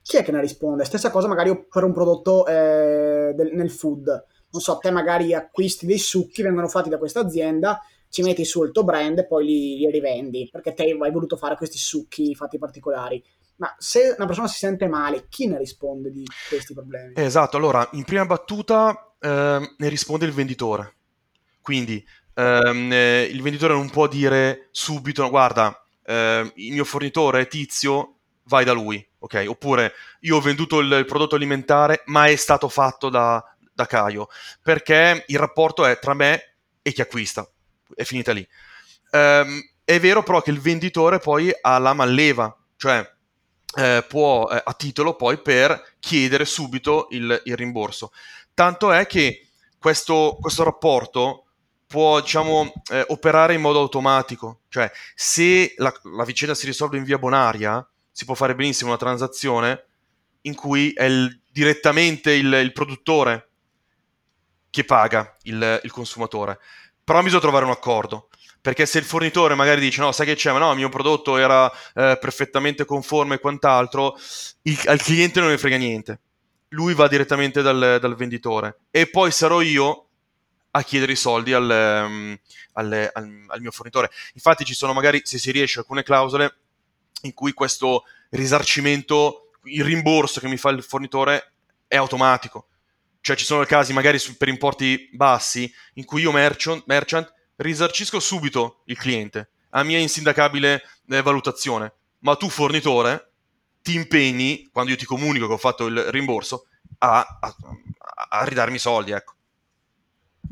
chi è che ne risponde? Stessa cosa magari per un prodotto eh, del, nel food non so, te magari acquisti dei succhi, vengono fatti da questa azienda, ci metti su il tuo brand e poi li, li rivendi, perché te hai voluto fare questi succhi fatti particolari. Ma se una persona si sente male, chi ne risponde di questi problemi? Esatto, allora, in prima battuta eh, ne risponde il venditore. Quindi ehm, eh, il venditore non può dire subito, guarda, eh, il mio fornitore è tizio, vai da lui, ok? Oppure io ho venduto il, il prodotto alimentare, ma è stato fatto da, da Caio, perché il rapporto è tra me e chi acquista, è finita lì. Um, è vero però che il venditore poi ha la malleva, cioè eh, può eh, a titolo poi per chiedere subito il, il rimborso. Tanto è che questo, questo rapporto può diciamo, eh, operare in modo automatico, cioè se la, la, vicenda si risolve in via bonaria, si può fare benissimo una transazione in cui è il, direttamente il, il produttore che paga il, il consumatore. Però bisogna trovare un accordo perché se il fornitore magari dice no, sai che c'è, ma no, il mio prodotto era eh, perfettamente conforme e quant'altro, il, al cliente non ne frega niente. Lui va direttamente dal, dal venditore e poi sarò io a chiedere i soldi al, um, al, al, al, mio fornitore. Infatti ci sono magari, se si riesce, alcune clausole in cui questo risarcimento, il rimborso che mi fa il fornitore è automatico. Cioè ci sono casi magari su, per importi bassi in cui io merchant, merchant risarcisco subito il cliente a mia insindacabile eh, valutazione, ma tu fornitore ti impegni, quando io ti comunico che ho fatto il rimborso, a, a, a ridarmi i soldi, ecco.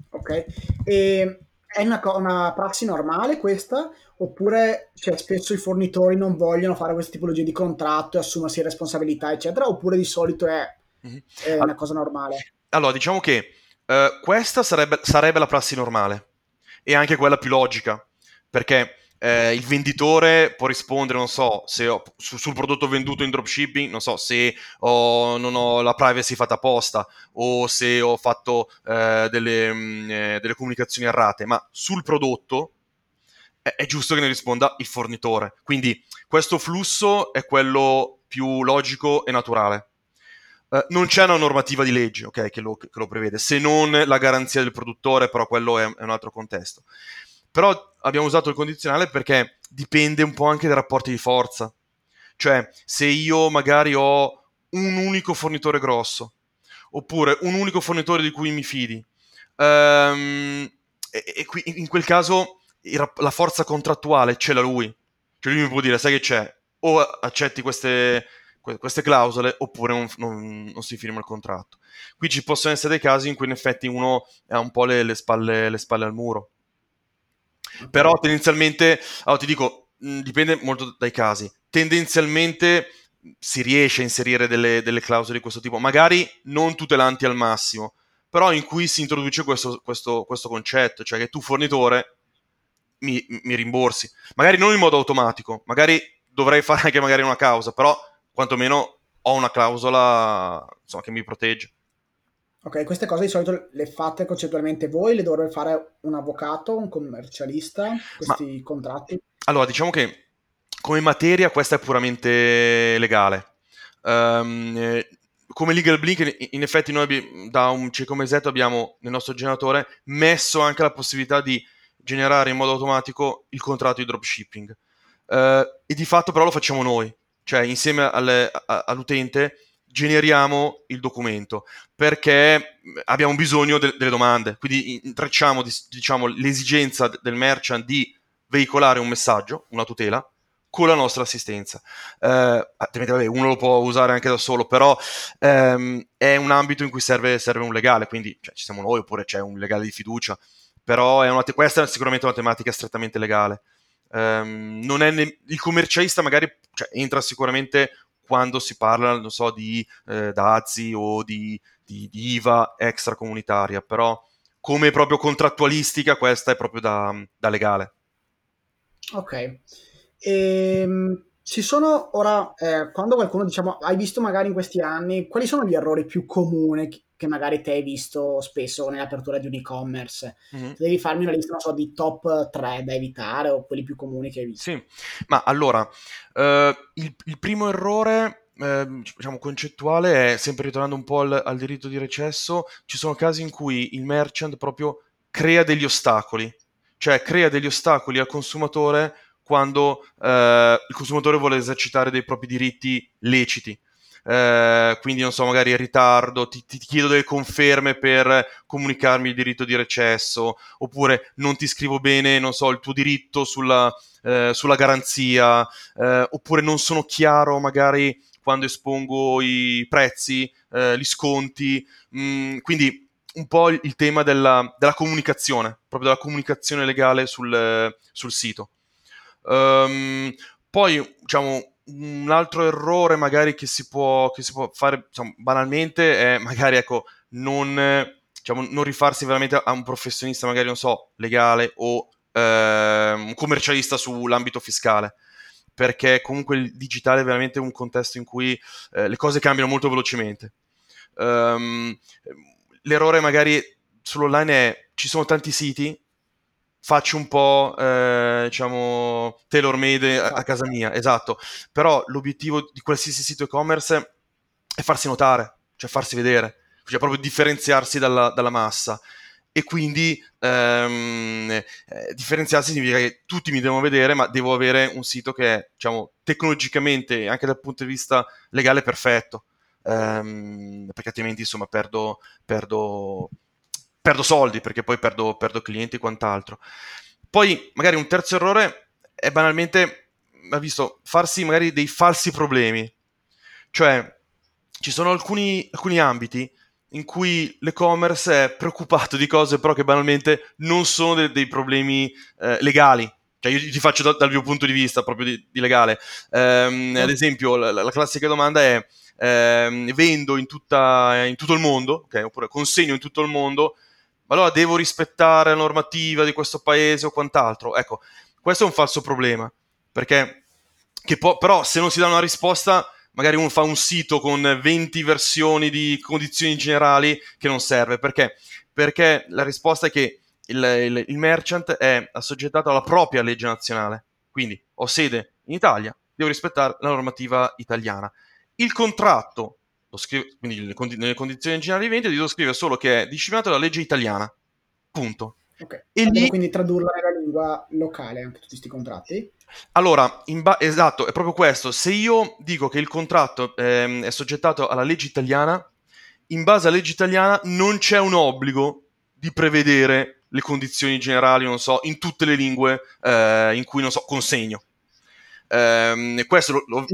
Ok, e è una, una, prassi normale questa? Oppure cioè, spesso i fornitori non vogliono fare questa tipologia di contratto e assumersi responsabilità, eccetera? Oppure di solito è, mm-hmm. è una cosa normale? Allora, diciamo che uh, questa sarebbe, sarebbe, la prassi normale e anche quella più logica, perché eh, il venditore può rispondere, non so, se ho, su, sul prodotto venduto in dropshipping, non so, se ho, non ho la privacy fatta apposta o se ho fatto eh, delle, mh, mm, eh, delle, comunicazioni errate, ma sul prodotto è, è giusto che ne risponda il fornitore. Quindi questo flusso è quello più logico e naturale. Uh, non c'è una normativa di legge okay, che, lo, che, lo, prevede, se non la garanzia del produttore, però quello è, è, un altro contesto. Però abbiamo usato il condizionale perché dipende un po' anche dai rapporti di forza. Cioè, se io magari ho un unico fornitore grosso, oppure un unico fornitore di cui mi fidi, um, e, e qui, in quel caso la forza contrattuale ce l'ha lui. Cioè lui mi può dire, sai che c'è, o accetti queste queste clausole oppure non, non, non, si firma il contratto. Qui ci possono essere dei casi in cui in effetti uno ha un po' le, le, spalle, le spalle, al muro. Però tendenzialmente, allora ti dico, dipende molto dai casi. Tendenzialmente si riesce a inserire delle, delle clausole di questo tipo, magari non tutelanti al massimo, però in cui si introduce questo, questo, questo concetto, cioè che tu fornitore mi, mi rimborsi. Magari non in modo automatico, magari dovrei fare anche magari una causa, però quantomeno ho una clausola insomma, che mi protegge. Ok, queste cose di solito le fate concettualmente voi, le dovrebbe fare un avvocato, un commercialista, questi Ma, contratti? Allora, diciamo che come materia questa è puramente legale. Um, come Legal Blink, in effetti noi da un circa mesetto abbiamo nel nostro generatore messo anche la possibilità di generare in modo automatico il contratto di dropshipping. Uh, e di fatto però lo facciamo noi, cioè insieme alle, a, all'utente generiamo il documento perché abbiamo bisogno de- delle domande, quindi intrecciamo diciamo, l'esigenza del merchant di veicolare un messaggio, una tutela, con la nostra assistenza. Eh, vabbè, uno lo può usare anche da solo, però ehm, è un ambito in cui serve, serve un legale, quindi cioè, ci siamo noi oppure c'è un legale di fiducia, però una te- questa è sicuramente una tematica strettamente legale. Um, ne- il commercialista magari cioè, entra sicuramente quando si parla, non so, di eh, dazi o di, di, di, IVA extracomunitaria, però come proprio contrattualistica questa è proprio da, da legale. Ok. Ehm, ci sono ora, eh, quando qualcuno, diciamo, hai visto magari in questi anni, quali sono gli errori più comuni che magari te hai visto spesso nell'apertura di un e-commerce? Mm-hmm. devi farmi una lista, non so, di top 3 da evitare o quelli più comuni che hai visto. Sì, ma allora, eh, il, il, primo errore, eh, diciamo, concettuale è, sempre ritornando un po' al, al diritto di recesso, ci sono casi in cui il merchant proprio crea degli ostacoli, cioè crea degli ostacoli al consumatore quando eh, il consumatore vuole esercitare dei propri diritti leciti. Eh, quindi non so, magari in ritardo, ti, ti, chiedo delle conferme per comunicarmi il diritto di recesso, oppure non ti scrivo bene, non so, il tuo diritto sulla, eh, sulla garanzia, eh, oppure non sono chiaro magari quando espongo i prezzi, eh, gli sconti, mm, quindi un po' il tema della, della, comunicazione, proprio della comunicazione legale sul, sul sito. Um, poi, diciamo, un altro errore magari che si può, che si può fare diciamo, banalmente è magari, ecco, non, diciamo, non rifarsi veramente a un professionista, magari, non so, legale o eh, un commercialista sull'ambito fiscale perché comunque il digitale è veramente un contesto in cui eh, le cose cambiano molto velocemente. Um, l'errore magari sull'online è ci sono tanti siti faccio un po', eh, diciamo, tailor made a, a, casa mia, esatto. Però l'obiettivo di qualsiasi sito e-commerce è farsi notare, cioè farsi vedere, cioè proprio differenziarsi dalla, dalla massa. E quindi ehm, eh, differenziarsi significa che tutti mi devono vedere, ma devo avere un sito che è, diciamo, tecnologicamente, anche dal punto di vista legale, perfetto. Ehm, perché altrimenti, insomma, perdo, perdo perdo soldi perché poi perdo, perdo clienti e quant'altro. Poi magari un terzo errore è banalmente, ha visto, farsi magari dei falsi problemi. Cioè, ci sono alcuni, alcuni ambiti in cui l'e-commerce è preoccupato di cose però che banalmente non sono de- dei problemi eh, legali. Cioè, io ti faccio da- dal mio punto di vista proprio di, di legale. Ehm, ad esempio, la, la, classica domanda è: ehm, vendo in, tutta, in tutto il mondo, okay? oppure consegno in tutto il mondo allora devo rispettare la normativa di questo paese o quant'altro. Ecco, questo è un falso problema, perché può, però se non si dà una risposta, magari uno fa un sito con 20 versioni di condizioni generali che non serve. Perché? Perché la risposta è che il, il, il merchant è assoggettato alla propria legge nazionale. Quindi ho sede in Italia, devo rispettare la normativa italiana. Il contratto scrive, quindi nelle condizioni generali di vendita devo scrivere solo che è disciplinato dalla legge italiana. Punto. Okay. E lì... quindi tradurla nella lingua locale anche tutti questi contratti? Allora, ba- esatto, è proprio questo. Se io dico che il contratto ehm, è soggettato alla legge italiana, in base alla legge italiana non c'è un obbligo di prevedere le condizioni generali, non so, in tutte le lingue eh, in cui, non so, consegno. Ehm, questo lo, lo...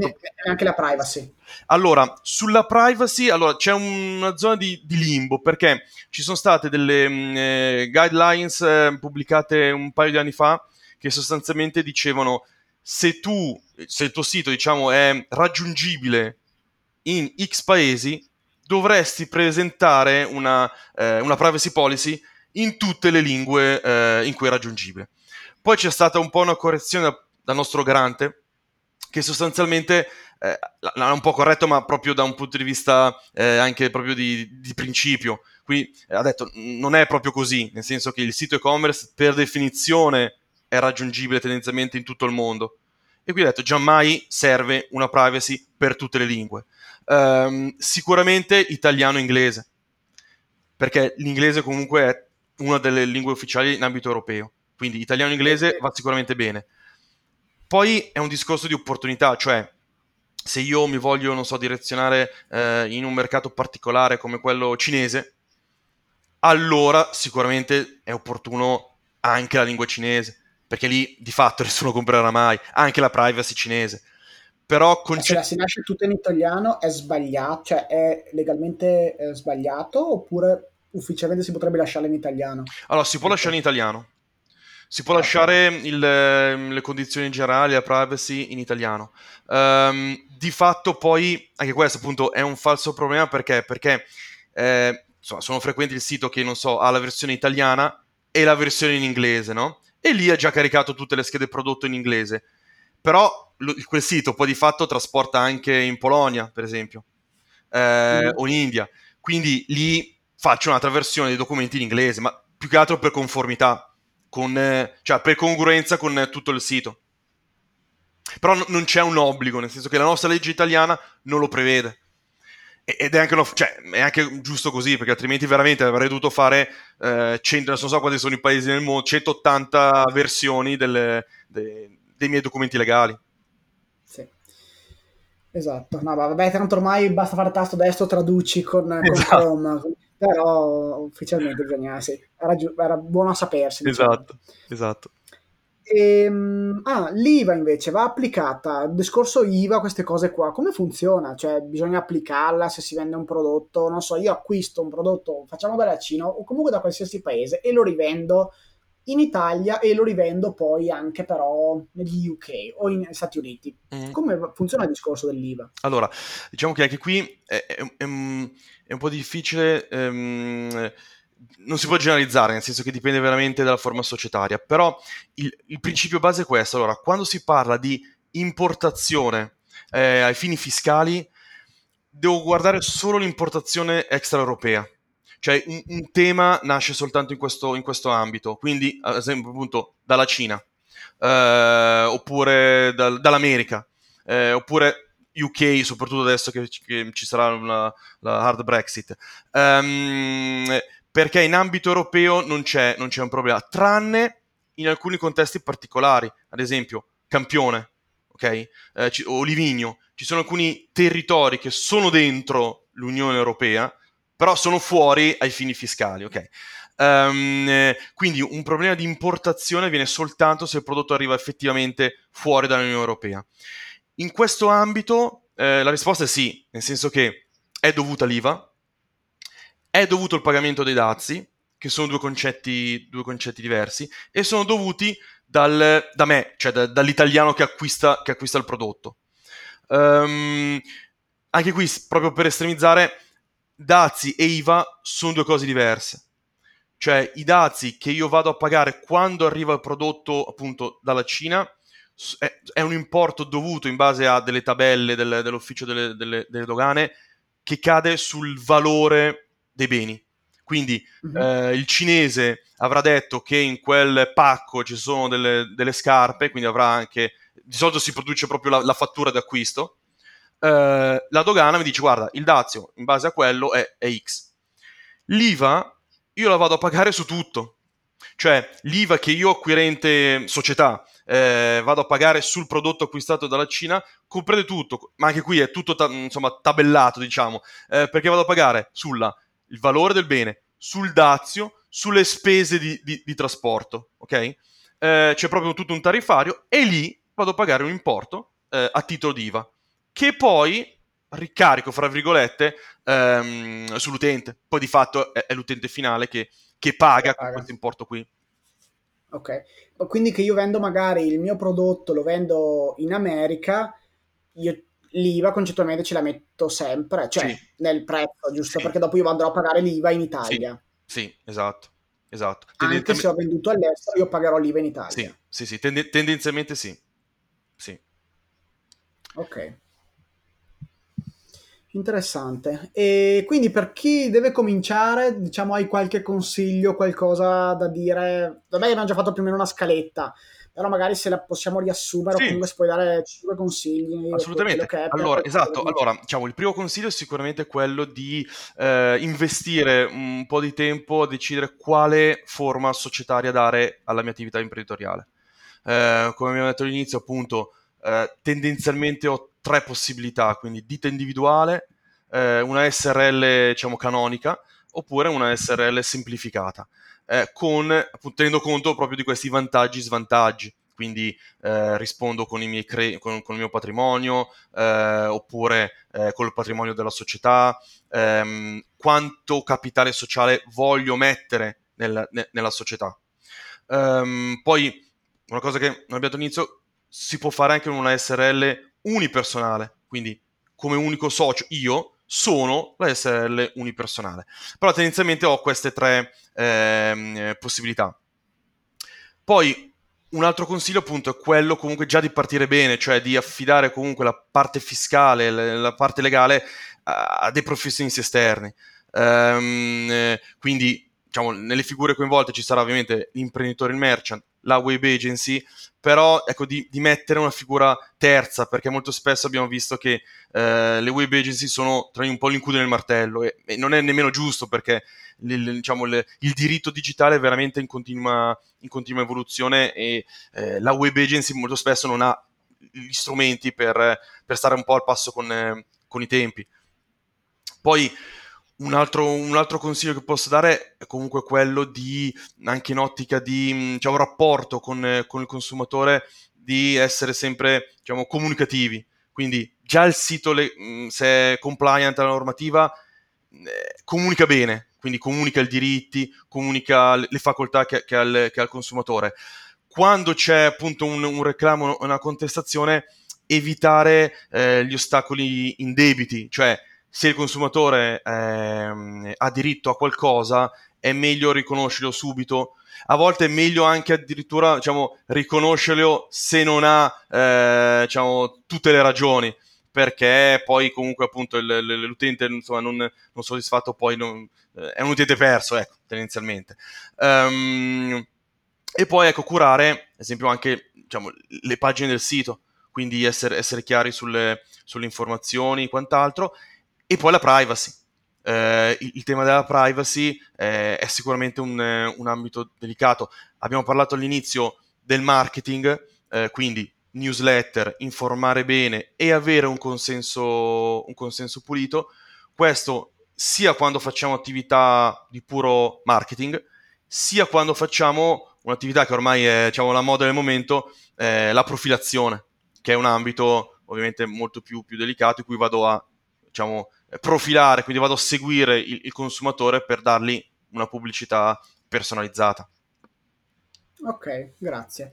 anche la privacy. Allora, sulla privacy allora, c'è una zona di, di, limbo perché ci sono state delle mh, mm, eh, guidelines eh, pubblicate un paio di anni fa che sostanzialmente dicevano se tu, se il tuo sito diciamo è raggiungibile in X paesi, dovresti presentare una, eh, una privacy policy in tutte le lingue eh, in cui è raggiungibile. Poi c'è stata un po' una correzione dal nostro garante che sostanzialmente eh, l'ha un po' corretto, ma proprio da un punto di vista eh, anche proprio di, di principio. Qui eh, ha detto non è proprio così, nel senso che il sito e-commerce per definizione è raggiungibile tendenzialmente in tutto il mondo. E qui ha detto giammai serve una privacy per tutte le lingue. Um, sicuramente italiano-inglese, perché l'inglese comunque è una delle lingue ufficiali in ambito europeo, quindi italiano-inglese va sicuramente bene. Poi è un discorso di opportunità, cioè se io mi voglio, non so, direzionare eh, in un mercato particolare come quello cinese, allora sicuramente è opportuno anche la lingua cinese, perché lì di fatto nessuno comprerà mai, anche la privacy cinese. Però conce- se la si lascia tutto in italiano è sbagliato, cioè è legalmente eh, sbagliato oppure ufficialmente si potrebbe lasciarla in italiano? Allora, si può lasciare in italiano. Si può lasciare il, ehm, le condizioni generali, la privacy in italiano. Um, di fatto poi, anche questo appunto è un falso problema perché, perché eh, insomma, sono frequenti il sito che, non so, ha la versione italiana e la versione in inglese, no? E lì ha già caricato tutte le schede prodotto in inglese. Però lo, quel sito poi di fatto trasporta anche in Polonia, per esempio, eh, mm. o in India. Quindi lì faccio un'altra versione dei documenti in inglese, ma più che altro per conformità, con, eh, cioè per congruenza con eh, tutto il sito. Però n- non c'è un obbligo, nel senso che la nostra legge italiana non lo prevede. Ed è anche, una, cioè, è anche, giusto così, perché altrimenti veramente avrei dovuto fare eh, 100, non so quanti sono i paesi nel mondo, 180 versioni delle, de, dei miei documenti legali. Sì. Esatto, no, vabbè, tanto ormai basta fare tasto destro, traduci con, esatto. con Chrome però ufficialmente bisogna, sì, era, giu- era buono a sapersi. Diciamo. Esatto, esatto. E, ehm, ah, l'IVA invece va applicata, il discorso IVA, queste cose qua, come funziona? Cioè bisogna applicarla se si vende un prodotto, non so, io acquisto un prodotto, facciamo dalla Cina o comunque da qualsiasi paese e lo rivendo in Italia e lo rivendo poi anche però negli UK o negli Stati Uniti. Mm. Come funziona il discorso dell'IVA? Allora, diciamo che anche qui è, è, è, è un po' difficile, ehm, non si può generalizzare, nel senso che dipende veramente dalla forma societaria, però il, il principio base è questo. Allora, quando si parla di importazione eh, ai fini fiscali, devo guardare solo l'importazione extraeuropea cioè un, un tema nasce soltanto in questo, in questo, ambito, quindi ad esempio appunto dalla Cina, eh, oppure dal, dall'America, eh, oppure UK, soprattutto adesso che, che ci sarà una, la hard Brexit. Um, perché in ambito europeo non c'è, non c'è un problema, tranne in alcuni contesti particolari, ad esempio campione, ok? Eh, o Livigno. Ci sono alcuni territori che sono dentro l'Unione Europea, però sono fuori ai fini fiscali, ok? Um, quindi un problema di importazione viene soltanto se il prodotto arriva effettivamente fuori dall'Unione Europea. In questo ambito eh, la risposta è sì, nel senso che è dovuta l'IVA, è dovuto il pagamento dei dazi, che sono due concetti, due concetti diversi, e sono dovuti dal, da me, cioè da, dall'italiano che acquista, che acquista il prodotto. Um, anche qui, proprio per estremizzare, dazi e IVA sono due cose diverse. Cioè i dazi che io vado a pagare quando arriva il prodotto appunto dalla Cina è, è un importo dovuto in base a delle tabelle del, dell'ufficio delle, delle, delle, dogane che cade sul valore dei beni. Quindi mm-hmm. eh, il cinese avrà detto che in quel pacco ci sono delle, delle, scarpe, quindi avrà anche... Di solito si produce proprio la, la fattura d'acquisto, eh, la dogana mi dice guarda il dazio in base a quello è, è X. L'IVA io la vado a pagare su tutto, cioè l'IVA che io acquirente società eh, vado a pagare sul prodotto acquistato dalla Cina comprende tutto, ma anche qui è tutto ta- insomma tabellato diciamo, eh, perché vado a pagare sulla il valore del bene, sul dazio, sulle spese di, di, di trasporto, ok? Eh, c'è proprio tutto un tariffario e lì vado a pagare un importo eh, a titolo di IVA che poi ricarico, fra virgolette, ehm, sull'utente. Poi di fatto è, è l'utente finale che, che paga, paga. questo importo qui. Ok, quindi che io vendo magari il mio prodotto, lo vendo in America, io l'IVA concettualmente ce la metto sempre, cioè sì. nel prezzo, giusto? Sì. Perché dopo io andrò a pagare l'IVA in Italia. Sì, sì esatto. esatto. Anche se ho venduto all'estero, io pagherò l'IVA in Italia. Sì, sì, sì. Tend- tendenzialmente sì. Sì. Ok. Interessante. E quindi per chi deve cominciare, diciamo, hai qualche consiglio, qualcosa da dire? Vabbè, abbiamo già fatto più o meno una scaletta, però magari se la possiamo riassumere sì. comunque si puoi dare cinque consigli. Assolutamente. allora, esatto. Allora, diciamo, il primo consiglio è sicuramente quello di eh, investire un po' di tempo a decidere quale forma societaria dare alla mia attività imprenditoriale. Eh, come abbiamo detto all'inizio, appunto, eh, tendenzialmente ho tre possibilità, quindi ditta individuale, eh, una SRL diciamo canonica oppure una SRL semplificata, eh, con, tenendo conto proprio di questi vantaggi e svantaggi. Quindi eh, rispondo con, cre- con, con, il mio patrimonio eh, oppure con il patrimonio della società, ehm, quanto capitale sociale voglio mettere nel, ne- nella società. Um, poi una cosa che non abbiamo detto all'inizio, si può fare anche in una SRL unipersonale, quindi come unico socio io sono la SRL unipersonale. Però tendenzialmente ho queste tre ehm, possibilità. Poi un altro consiglio appunto è quello comunque già di partire bene, cioè di affidare comunque la parte fiscale, la parte legale a, dei professionisti esterni. Um, quindi diciamo, nelle figure coinvolte ci sarà ovviamente l'imprenditore, il merchant, la web agency, però ecco, di, di, mettere una figura terza, perché molto spesso abbiamo visto che eh, le web agency sono tra un po' l'incudo nel martello e, e, non è nemmeno giusto perché il, diciamo, il, il diritto digitale è veramente in continua, in continua evoluzione e eh, la web agency molto spesso non ha gli strumenti per, per stare un po' al passo con, eh, con i tempi. Poi un altro, un altro, consiglio che posso dare è comunque quello di, anche in ottica di diciamo, rapporto con, con, il consumatore, di essere sempre diciamo, comunicativi. Quindi già il sito, le, se è compliant alla normativa, eh, comunica bene, quindi comunica i diritti, comunica le facoltà che, che, ha, il, che ha il consumatore. Quando c'è appunto un, un reclamo, una contestazione, evitare eh, gli ostacoli indebiti, cioè se il consumatore eh, ha diritto a qualcosa, è meglio riconoscerlo subito. A volte è meglio anche addirittura diciamo, riconoscerlo se non ha eh, diciamo, tutte le ragioni, perché poi comunque appunto il, l'utente insomma, non, non, soddisfatto poi non, eh, è un utente perso, ecco, tendenzialmente. Um, e poi ecco, curare, ad esempio, anche diciamo, le pagine del sito, quindi essere, essere chiari sulle, sulle informazioni e quant'altro, e poi la privacy. Eh, il, il, tema della privacy eh, è sicuramente un, un, ambito delicato. Abbiamo parlato all'inizio del marketing, eh, quindi newsletter, informare bene e avere un consenso, un consenso pulito. Questo sia quando facciamo attività di puro marketing, sia quando facciamo un'attività che ormai è diciamo, la moda del momento, eh, la profilazione, che è un ambito ovviamente molto più, più delicato in cui vado a diciamo, profilare, quindi vado a seguire il, il consumatore per dargli una pubblicità personalizzata. Ok, grazie.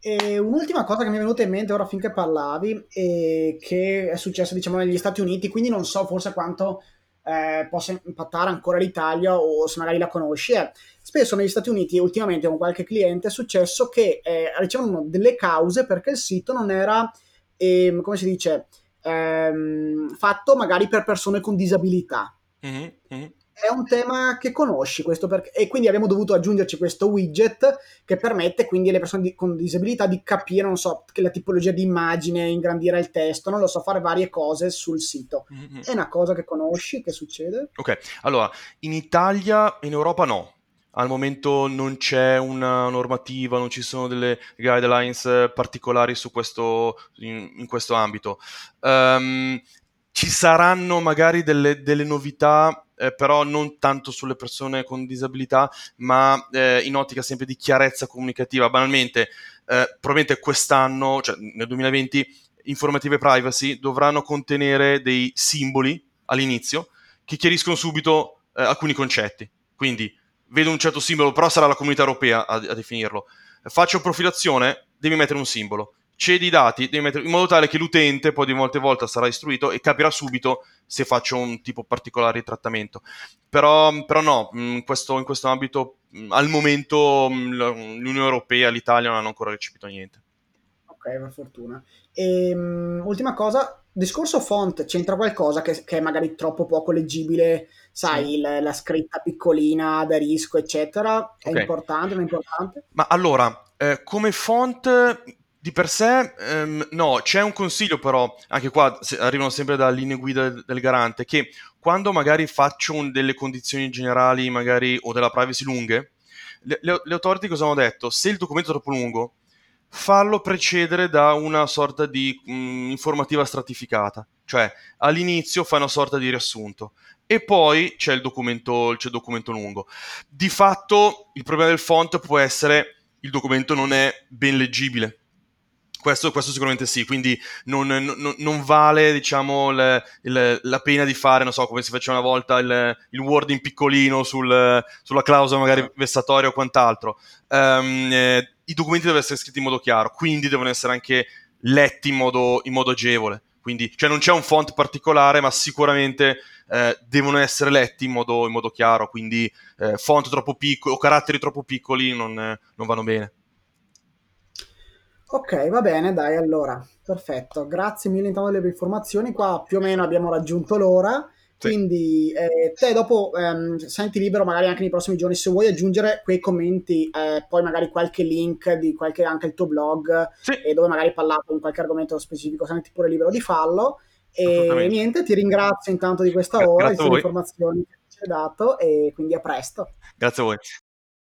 E un'ultima cosa che mi è venuta in mente ora finché parlavi, che è successa diciamo negli Stati Uniti, quindi non so forse quanto eh, possa impattare ancora l'Italia o se magari la conosci, è spesso negli Stati Uniti, ultimamente con qualche cliente, è successo che eh, ricevono delle cause perché il sito non era, eh, come si dice, ehm, fatto magari per persone con disabilità. Mm-hmm, mm-hmm. È un tema che conosci questo perché, e quindi abbiamo dovuto aggiungerci questo widget che permette quindi alle persone di, con disabilità di capire, non so, che la tipologia di immagine, ingrandire il testo, non lo so, fare varie cose sul sito. Mm-hmm. È una cosa che conosci, che succede? Ok, allora, in Italia, in Europa no, al momento non c'è una normativa, non ci sono delle guidelines particolari su questo, in, in questo ambito. Um, ci saranno magari delle, delle novità, eh, però non tanto sulle persone con disabilità, ma eh, in ottica sempre di chiarezza comunicativa. Banalmente, eh, probabilmente quest'anno, cioè nel 2020, informative privacy dovranno contenere dei simboli all'inizio che chiariscono subito eh, alcuni concetti. Quindi vedo un certo simbolo, però sarà la comunità europea a, a definirlo. Faccio profilazione, devi mettere un simbolo. Cedi i dati, devi mettere in modo tale che l'utente poi di volta in volta sarà istruito e capirà subito se faccio un tipo particolare di trattamento. Però, però no, mm, in questo, in questo ambito mm, al momento mm, l'Unione Europea, l'Italia non hanno ancora recepito niente. Ok, per fortuna. E, um, ultima cosa, discorso font, c'entra qualcosa che, che, è magari troppo poco leggibile, sai, sì. la, la, scritta piccolina, da risco, eccetera, è okay. importante, non è importante? Ma allora, eh, come font di per sé, ehm, no, c'è un consiglio però, anche qua arrivano sempre da linee guida del, del garante, che quando magari faccio un, delle condizioni generali magari o della privacy lunghe, le, le, le authority cosa hanno detto? Se il documento è troppo lungo, farlo precedere da una sorta di mh, mm, informativa stratificata, cioè all'inizio fai una sorta di riassunto e poi c'è il documento, c'è il documento lungo. Di fatto il problema del font può essere il documento non è ben leggibile. Questo, questo sicuramente sì, quindi non, non, non vale diciamo, le, le, la pena di fare, non so, come si faceva una volta il, il Word in piccolino sul, sulla clausola magari vessatoria o quant'altro. Um, eh, I documenti devono essere scritti in modo chiaro, quindi devono essere anche letti in modo, in modo agevole. Quindi, cioè non c'è un font particolare, ma sicuramente eh, devono essere letti in modo, in modo chiaro, quindi eh, font troppo piccoli o caratteri troppo piccoli non, non vanno bene. Ok, va bene, dai, allora, perfetto. Grazie mille intanto delle informazioni. Qua più o meno abbiamo raggiunto l'ora. Sì. Quindi eh, te dopo ehm, senti libero magari anche nei prossimi giorni se vuoi aggiungere quei commenti, eh, poi magari qualche link di qualche anche il tuo blog sì. e dove magari parlato in qualche argomento specifico, senti pure libero di farlo. E niente, ti ringrazio intanto di questa ora, di queste informazioni che ci hai dato e quindi a presto. Grazie a voi.